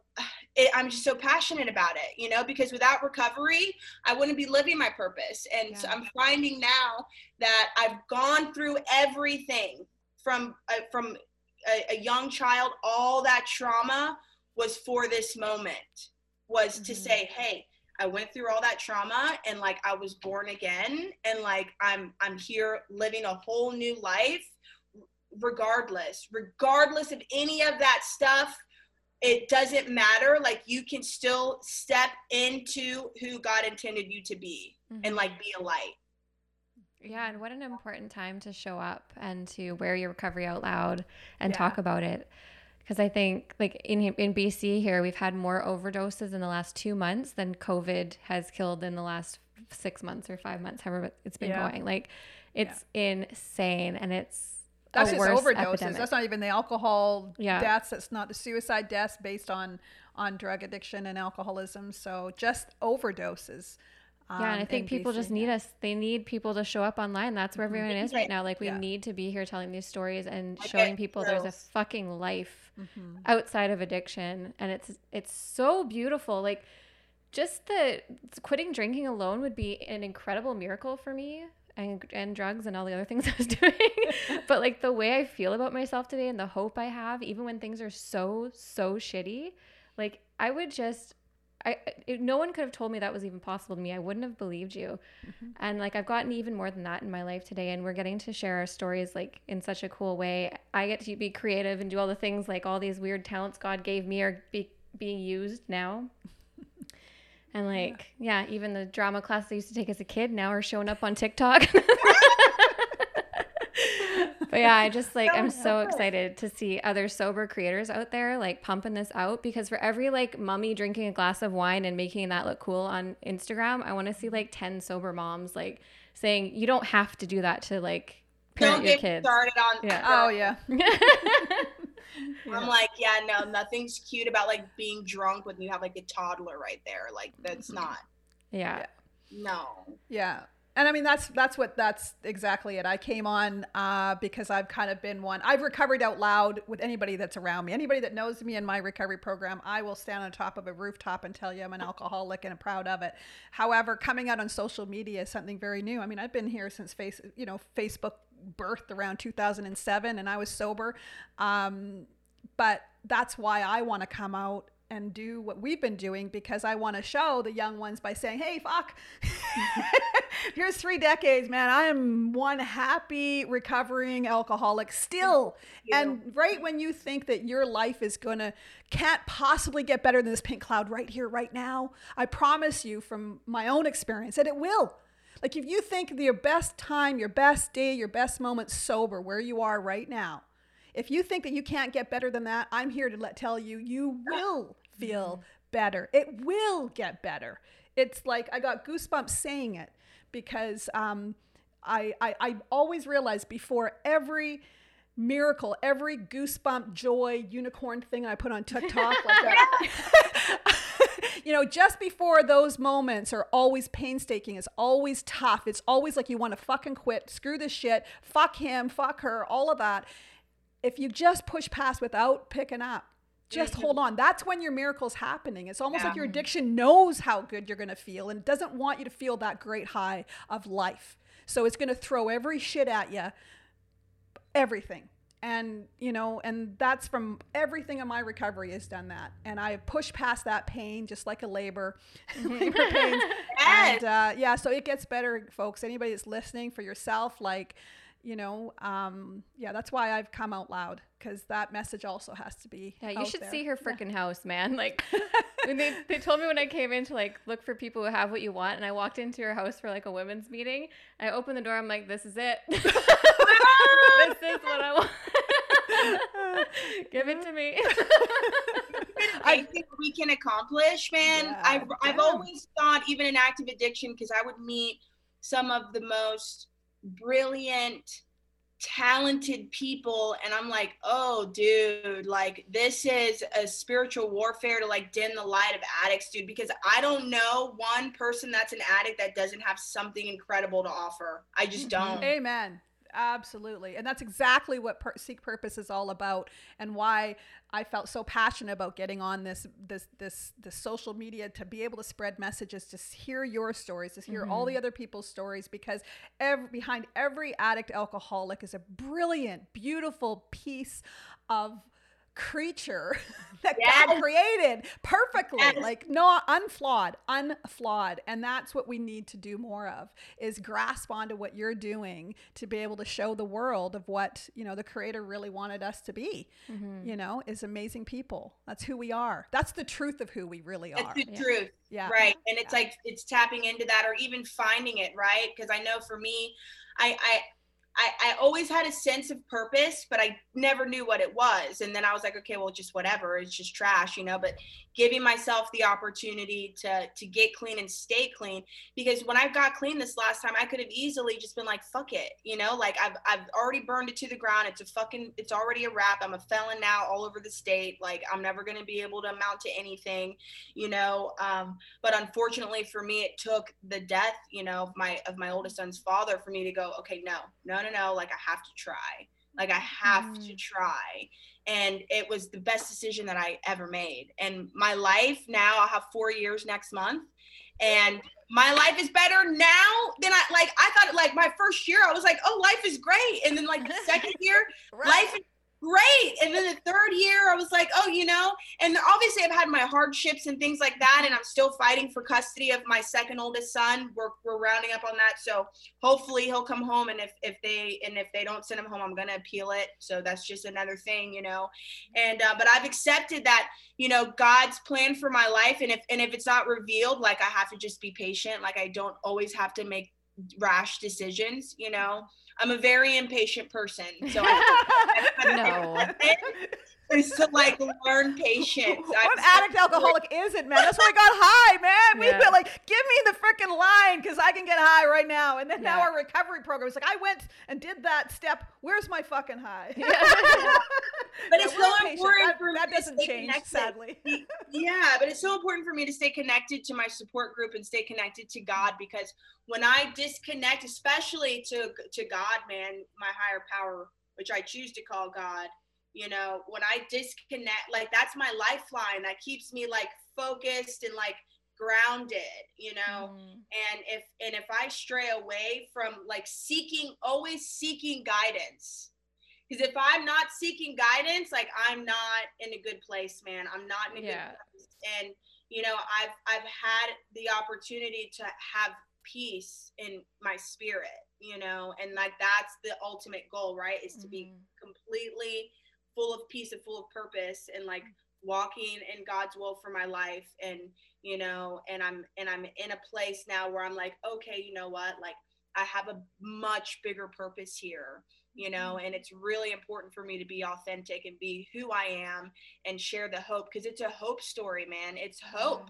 it, I'm just so passionate about it, you know, because without recovery, I wouldn't be living my purpose. And yeah. so I'm finding now that I've gone through everything from uh, from a, a, young child. All that trauma was for this moment, was mm-hmm. to say, hey, I went through all that trauma and like I was born again, and like I'm I'm here living a whole new life, regardless, regardless of any of that stuff it doesn't matter like you can still step into who god intended you to be mm-hmm. and like be a light yeah and what an important time to show up and to wear your recovery out loud and yeah. talk about it because i think like in in bc here we've had more overdoses in the last two months than covid has killed in the last six months or five months however it's been yeah. going like it's yeah. insane and it's that's just overdoses. Epidemic. That's not even the alcohol yeah. deaths. That's not the suicide deaths based on on drug addiction and alcoholism. So just overdoses. Um, yeah, and I um, think people just need us. They need people to show up online. That's where mm-hmm. everyone is right now. Like we yeah. need to be here telling these stories and showing people there's a fucking life mm-hmm. outside of addiction, and it's it's so beautiful. Like just the quitting drinking alone would be an incredible miracle for me and, and drugs and all the other things *laughs* I was doing. but like the way I feel about myself today and the hope I have, even when things are so, so shitty, like I would just, I, it, no one could have told me that was even possible to me. I wouldn't have believed you. Mm-hmm. And like I've gotten even more than that in my life today. And we're getting to share our stories like in such a cool way. I get to be creative and do all the things like all these weird talents God gave me are be, being used now and like, yeah. yeah, even the drama class I used to take as a kid now are showing up on TikTok. but *laughs* but yeah, I just like I'm so excited to see other sober creators out there like pumping this out because for every like mummy drinking a glass of wine and making that look cool on Instagram, I want to see like 10 sober moms like saying you don't have to do that to like parent Don't your get kids. started on Yeah. Oh yeah. *laughs* *laughs* *laughs* I'm like, yeah, no, nothing's cute about like being drunk when you have like a toddler right there. Like that's Mm-hmm. not. yeah. No. Yeah. And I mean that's that's what that's exactly it. I came on uh, because I've kind of been one. I've recovered out loud with anybody that's around me. Anybody that knows me in my recovery program, I will stand on top of a rooftop and tell you I'm an alcoholic and I'm proud of it. However, coming out on social media is something very new. I mean, I've been here since face you know Facebook birthed around 2007, and I was sober. Um, but that's why I want to come out and do what we've been doing because I want to show the young ones by saying, "Hey, fuck, *laughs* here's three decades, man. I am one happy recovering alcoholic still." And right when you think that your life is gonna can't possibly get better than this pink cloud right here, right now, I promise you from my own experience that it will. Like if you think your best time, your best day, your best moment sober, where you are right now, if you think that you can't get better than that, I'm here to let tell you you will feel better. It will get better. It's like I got goosebumps saying it because um, I, I I always realized before every miracle, every goosebump, joy, unicorn thing I put on *laughs* TikTok like that. *laughs* *laughs* you know, just before those moments are always painstaking. It's always tough. It's always like you want to fucking quit, screw this shit, fuck him, fuck her, all of that. If you just push past without picking up, just mm-hmm. hold on. That's when your miracle's happening. It's almost like your addiction knows how good you're going to feel and doesn't want you to feel that great high of life. So it's going to throw every shit at you, everything. And, you know, and that's from everything in my recovery has done that. And I pushed past that pain just like a labor, *laughs* labor pains. *laughs* Yes. And uh, yeah, so it gets better, folks. Anybody that's listening for yourself, like, you know, um, yeah, that's why I've come out loud because that message also has to be. Yeah, you out should there. see her freaking house, man. *laughs* Like, when they, they told me when I came in to like look for people who have what you want, and I walked into her house for like a women's meeting. I opened the door. I'm like, this is it. *laughs* this is what I want. *laughs* Give it to me. I think we can accomplish, man. Yeah, I've I've always thought, even in active addiction, because I would meet some of the most brilliant, talented people, and I'm like, oh, dude, like this is a spiritual warfare to like dim the light of addicts, dude. Because I don't know one person that's an addict that doesn't have something incredible to offer. I just mm-hmm. don't. Amen. Absolutely. And that's exactly what per- Seek Purpose is all about and why I felt so passionate about getting on this this this this social media to be able to spread messages, to hear your stories, to hear all mm-hmm. the other people's stories because every, behind every addict alcoholic is a brilliant, beautiful piece of creature *laughs* that God created perfectly Yes. like no unflawed unflawed. And that's what we need to do more of is grasp onto what you're doing to be able to show the world of what you know the creator really wanted us to be Mm-hmm. you know is amazing people. That's who we are. That's the truth of who we really That's are. the Yeah. truth. yeah. Right. And it's like it's tapping into that or even finding it right? Because i know for me I, I I, I always had a sense of purpose, but I never knew what it was. And then I was like, okay, well, just whatever. It's just trash, you know. But giving myself the opportunity to to get clean and stay clean, because when I got clean this last time, I could have easily just been like, fuck it, you know. Like I've I've already burned it to the ground. It's a fucking it's already a wrap. I'm a felon now all over the state. Like I'm never gonna be able to amount to anything, you know. Um, but unfortunately for me it took the death you know of my of my oldest son's father for me to go okay no no no no like i have to try. Like i have to Mm. try. And it was the best decision that i ever made. And my life now i'll have four years next month. And my life is better now than i like i thought like my first year i was like oh life is great. And then like the second year *laughs* life is great. And then the third year, I was like, oh, you know, and obviously I've had my hardships and things like that, and I'm still fighting for custody of my second oldest son. We're, we're rounding up on that, so hopefully he'll come home. And if if they and if they don't send him home, I'm gonna appeal it. So that's just another thing, you know. And uh, but I've accepted that, you know, God's plan for my life, and if and if it's not revealed, like I have to just be patient. Like I don't always have to make rash decisions you know i'm a very impatient person so I, *laughs* no *laughs* is to like learn patience. *laughs* what addict alcoholic is it, man? That's why I got high, man. We've been like, give me the freaking line because I can get high right now. And then yeah. now our recovery program is like, I went and did that step. Where's my fucking high? Yeah. *laughs* but it's so important that, for that doesn't change, connected. sadly. yeah, but it's so important for me to stay connected to my support group and stay connected to God because when I disconnect, especially to to God, man, my higher power, which I choose to call God you know when i disconnect like that's my lifeline that keeps me like focused and like grounded you know mm. and if and if i stray away from like seeking always seeking guidance because if i'm not seeking guidance like i'm not in a good place man i'm not in a yeah. good place and you know i've i've had the opportunity to have peace in my spirit you know and like that's the ultimate goal right is to be mm-hmm. completely full of peace and full of purpose and like walking in God's will for my life. And you know and I'm and I'm in a place now where I'm like okay you know what? Like I have a much bigger purpose here you know? Mm-hmm. and it's really important for me to be authentic and be who I am and share the hope because it's a hope story man. It's hope.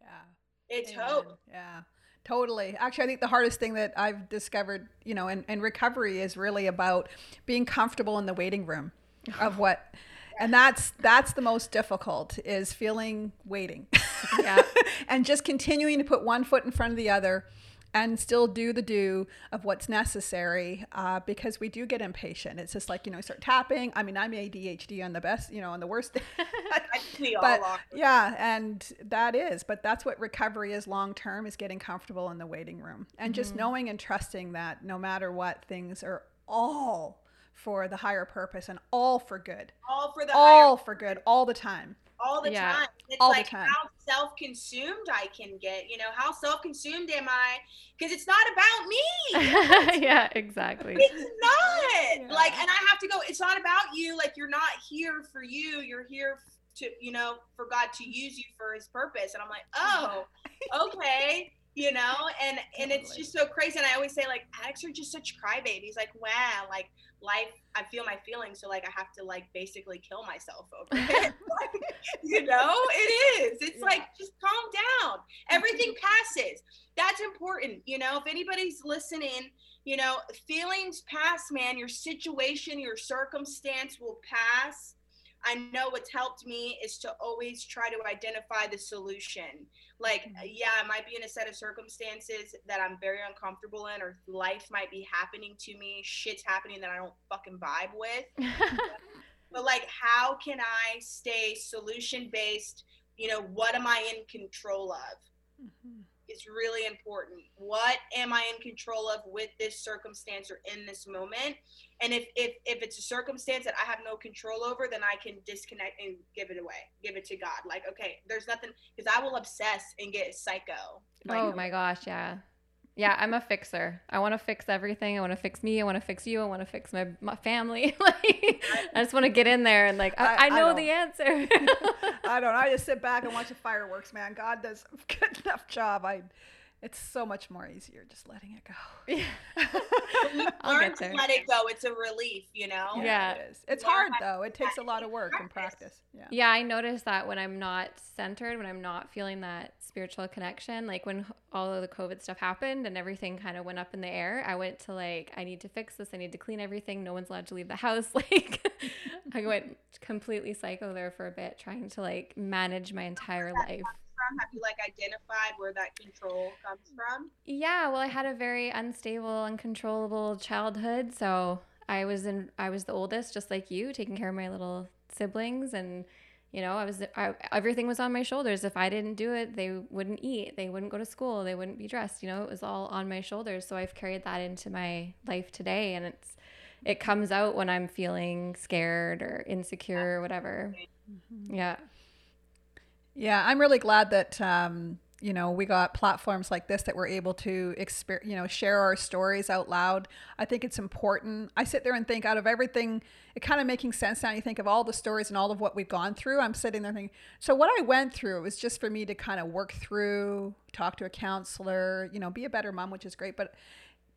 Yeah, it's Amen. hope. Yeah. Totally. Actually, I think the hardest thing that I've discovered, you know, in, in recovery is really about being comfortable in the waiting room of what and that's that's the most difficult is feeling waiting yeah *laughs* and just continuing to put one foot in front of the other and still do the do of what's necessary uh, because we do get impatient. It's just like you know, start tapping. I mean, I'm ADHD on the best, you know, on the worst. *laughs* but yeah, and that is. But that's what recovery is long term: is getting comfortable in the waiting room and mm-hmm. just knowing and trusting that no matter what, things are all for the higher purpose and all for good. All for the all for good all the time. All the yeah. time. It's all like time. how self-consumed I can get. You know, how self-consumed am I? Because it's not about me. *laughs* yeah, exactly. It's not. Yeah. Like, and I have to go, it's not about you. Like you're not here for you. You're here to, you know, for God to use you for his purpose. And I'm like, *laughs* oh, okay you know and and it's just so crazy and i always say like addicts are just such crybabies like wow like life i feel my feelings so like i have to like basically kill myself over *laughs* it. *laughs* You know? It is. It's yeah. like just calm down. Everything *laughs* passes. That's important you know? If anybody's listening you know feelings pass man. Your situation your circumstance will pass. I know what's helped me is to always try to identify the solution. Like, mm-hmm. yeah, I might be in a set of circumstances that I'm very uncomfortable in, or life might be happening to me, shit's happening that I don't fucking vibe with. *laughs* but, like, how can I stay solution based? You know, what am I in control of? Mm-hmm is really important. What am I in control of with this circumstance or in this moment? And if if if it's a circumstance that I have no control over, then I can disconnect and give it away, give it to God. Like, okay, there's nothing because I will obsess and get psycho. Oh my gosh, yeah. Yeah, I'm a fixer. I want to fix everything. I want to fix me. I want to fix you. I want to fix my, my family. *laughs* like, I just want to get in there and like, I, I, I know I the answer. *laughs* I don't. I just sit back and watch the fireworks, man. God does a good *laughs* enough job. I it's so much more easier just letting it go. Yeah. *laughs* learn to let it go. It's a relief, you know? Yeah. yeah. It is. It's hard though. It takes a lot of work and practice. Yeah. Yeah, I noticed that when I'm not centered, when I'm not feeling that spiritual connection, like when all of the COVID stuff happened and everything kind of went up in the air, I went to like, I need to fix this. I need to clean everything. No one's allowed to leave the house. *laughs* Like I went completely psycho there for a bit, trying to like manage my entire life from? Have you like identified where that control comes from? Yeah, well, I had a very unstable, uncontrollable childhood, so I was in I was the oldest just like you, taking care of my little siblings and you know, I was I, everything was on my shoulders. If I didn't do it, they wouldn't eat, they wouldn't go to school, they wouldn't be dressed, you know, it was all on my shoulders. So I've carried that into my life today and it's it comes out when I'm feeling scared or insecure or whatever. Mm-hmm. Yeah. Yeah, I'm really glad that um, you know we got platforms like this that we're able to exper- you know share our stories out loud. I think it's important. I sit there and think out of everything it kind of making sense now you think of all the stories and all of what we've gone through i'm sitting there thinking so what i went through was just for me to kind of work through talk to a counselor you know be a better mom which is great but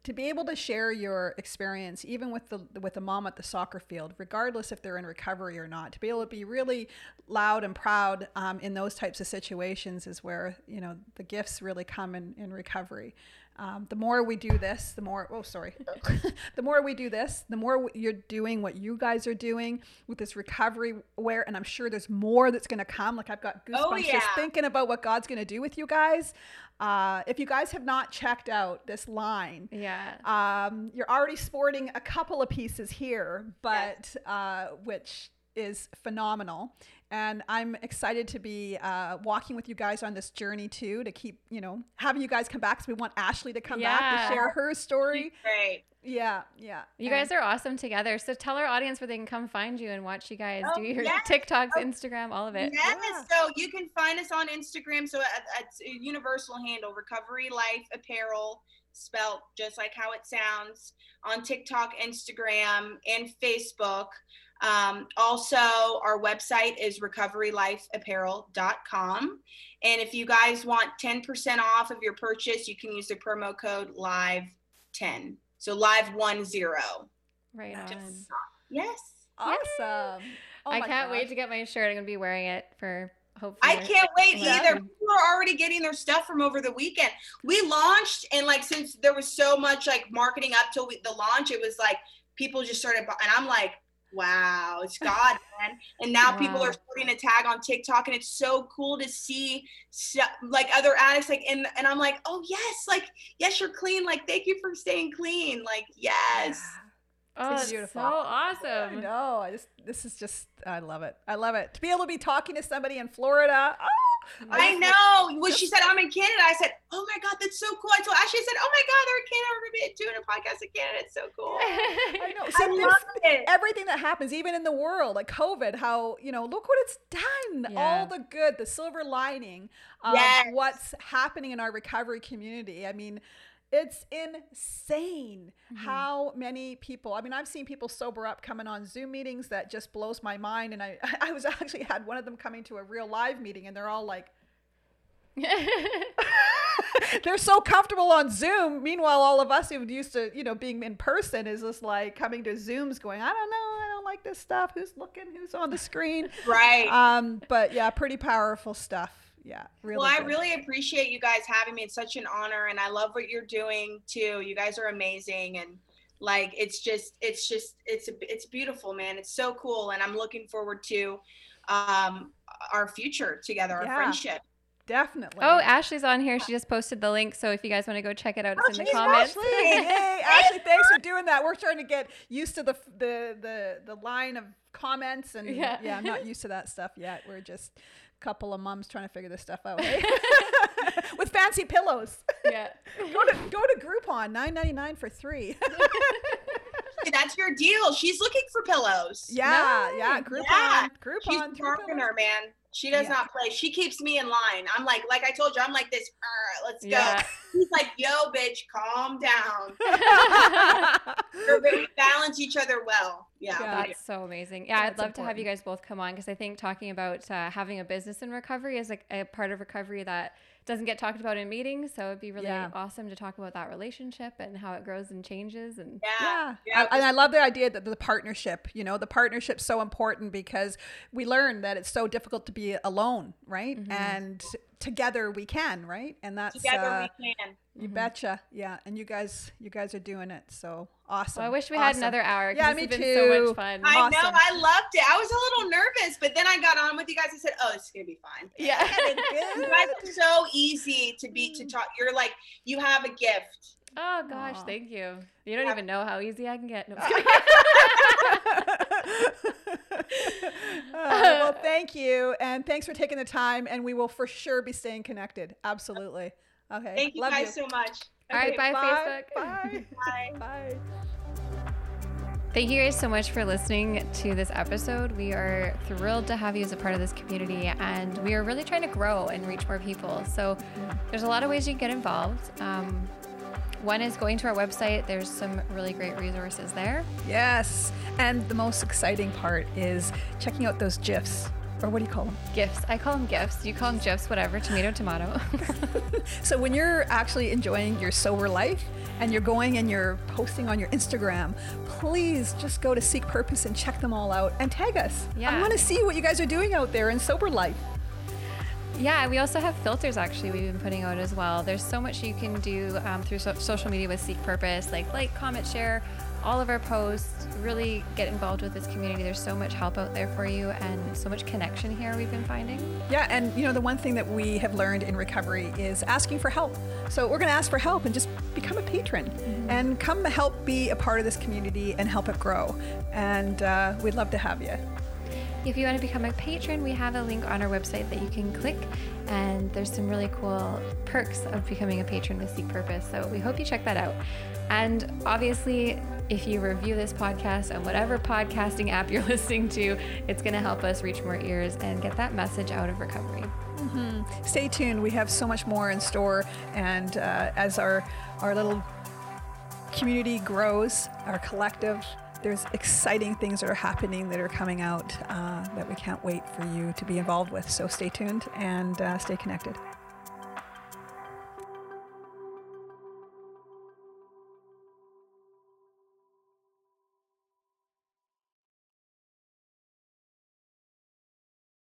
to be able to share your experience even with the with the mom at the soccer field regardless if they're in recovery or not to be able to be really loud and proud um, in those types of situations is where you know the gifts really come in in recovery um, the more we do this, the more, oh, sorry, *laughs* the more we do this, the more you're doing what you guys are doing with this recovery where, and I'm sure there's more that's going to come. Like I've got goosebumps oh, yeah. just thinking about what God's going to do with you guys. Uh, if you guys have not checked out this line, yeah, um, you're already sporting a couple of pieces here, but uh, which is phenomenal and I'm excited to be uh, walking with you guys on this journey too. To keep, you know, having you guys come back because we want Ashley to come yeah. back to share her story. Great. Yeah, yeah. You and guys are awesome together. So tell our audience where they can come find you and watch you guys oh, do your yes. TikToks, oh, Instagram, all of it. Yes. Yeah. So you can find us on Instagram. So it's a universal handle, Recovery Life Apparel, spelt just like how it sounds. On TikTok, Instagram, and Facebook. Um, also, our website is recoverylifeapparel.com. And if you guys want 10% off of your purchase, you can use the promo code LIVE10. So live10. Right on. yes. Awesome. Oh I can't wait to get my shirt. I'm going to be wearing it for hopefully. I can't wait yeah. either. People are already getting their stuff from over the weekend. We launched, and like, since there was so much like marketing up till we, the launch, it was like people just started, and I'm like, wow, it's God, man. And now wow. people are starting to tag on TikTok, and it's so cool to see like other addicts, like, and and I'm like, oh yes, like yes, you're clean. Like, thank you for staying clean. Like, yes. Oh, it's beautiful. so awesome. No, I just this is just I love it. I love it. To be able to be talking to somebody in Florida. Oh, I know. When she said I'm in Canada, I said, "Oh my god, that's so cool." I told Ashley, I said, "Oh my god, they're in Canada. We're gonna be doing a podcast in Canada. It's so cool." *laughs* I know. So I love it. Everything that happens, even in the world, like COVID, how you know, look what it's done. Yeah. All the good, the silver lining of yes. what's happening in our recovery community. I mean. It's insane mm-hmm. how many people. I mean, I've seen people sober up coming on Zoom meetings that just blows my mind. And I, *laughs* I was actually had one of them coming to a real live meeting, and they're all like, *laughs* they're so comfortable on Zoom. Meanwhile, all of us who used to, you know, being in person is just like coming to Zooms, going, I don't know, I don't like this stuff. Who's looking? Who's on the screen? Right. Um, but yeah, pretty powerful stuff yeah really well good. i really appreciate you guys having me it's such an honor and i love what you're doing too you guys are amazing and like it's just it's just it's it's beautiful man it's so cool and i'm looking forward to um our future together our yeah. friendship Definitely. Oh, Ashley's on here. She just posted the link. So if you guys want to go check it out, it's oh, in the comments. Ashley. hey, *laughs* Ashley, thanks for doing that. We're trying to get used to the the the, the line of comments and yeah. yeah, I'm not *laughs* used to that stuff yet. We're just couple of moms trying to figure this stuff out eh? *laughs* with fancy pillows. Yeah. *laughs* go to go to Groupon, nine ninety nine for three. *laughs* That's your deal. She's looking for pillows. Yeah, no. yeah. Groupon, yeah. Groupon. She's marketer, man. She does yeah. not play. She keeps me in line. I'm like, like I told you, I'm like this. let's go. Yeah. He's like, yo, bitch, calm down. *laughs* *laughs* we balance each other well. Yeah, that's so amazing. Yeah, that's I'd love important. to have you guys both come on because I think talking about uh, having a business in recovery is like a part of recovery that doesn't get talked about in meetings. So it'd be really yeah. awesome to talk about that relationship and how it grows and changes. And yeah, yeah. I, and I love the idea that the partnership, you know, the partnership's so important because we learn that it's so difficult to be alone, right? Mm-hmm. And together we can, right? And that's together uh, we can. You mm-hmm. betcha. Yeah. And you guys, you guys are doing it. So awesome. Well, I wish we awesome. had another hour. Yeah, me too. so much fun. I awesome. know. I loved it. I was a little nervous, but then I got on with you guys. I said, "Oh, it's gonna be fine." *laughs* Yeah. *laughs* you guys are so easy to be to talk. You're like you have a gift. Oh gosh, Aww. thank you. You don't yeah. even know how easy I can get. No, well, *laughs* thank you, and thanks for taking the time. And we will for sure be staying connected. Absolutely. Okay. Thank you Love guys you. so much. All right, bye, bye Facebook. Bye. *laughs* bye. bye. Thank you guys so much for listening to this episode. We are thrilled to have you as a part of this community, and we are really trying to grow and reach more people. So, there's a lot of ways you can get involved. Um, one is going to our website. There's some really great resources there. Yes. And the most exciting part is checking out those GIFs or what do you call them? Gifts. I call them gifts. You call them gifs, whatever. Tomato, tomato. *laughs* *laughs* so when you're actually enjoying your sober life and you're going and you're posting on your Instagram, please just go to Seek Purpose and check them all out and tag us. Yeah. I want to see what you guys are doing out there in sober life. Yeah, we also have filters actually we've been putting out as well. There's so much you can do um, through so- social media with Seek Purpose, like like, comment, share all of our posts. Really get involved with this community. There's so much help out there for you and so much connection here we've been finding. Yeah, and you know the one thing that we have learned in recovery is asking for help. So we're going to ask for help and just become a patron mm-hmm. and come help be a part of this community and help it grow. And uh, we'd love to have you. If you want to become a patron, we have a link on our website that you can click, and there's some really cool perks of becoming a patron with Seek Purpose. So we hope you check that out. And obviously, if you review this podcast on whatever podcasting app *laughs* you're listening to, it's going to help us reach more ears and get that message out of recovery. Mm-hmm. Stay tuned. We have so much more in store, and uh, as our our little community grows, our collective there's exciting things that are happening that are coming out uh, that we can't wait for you to be involved with. So stay tuned and uh, stay connected.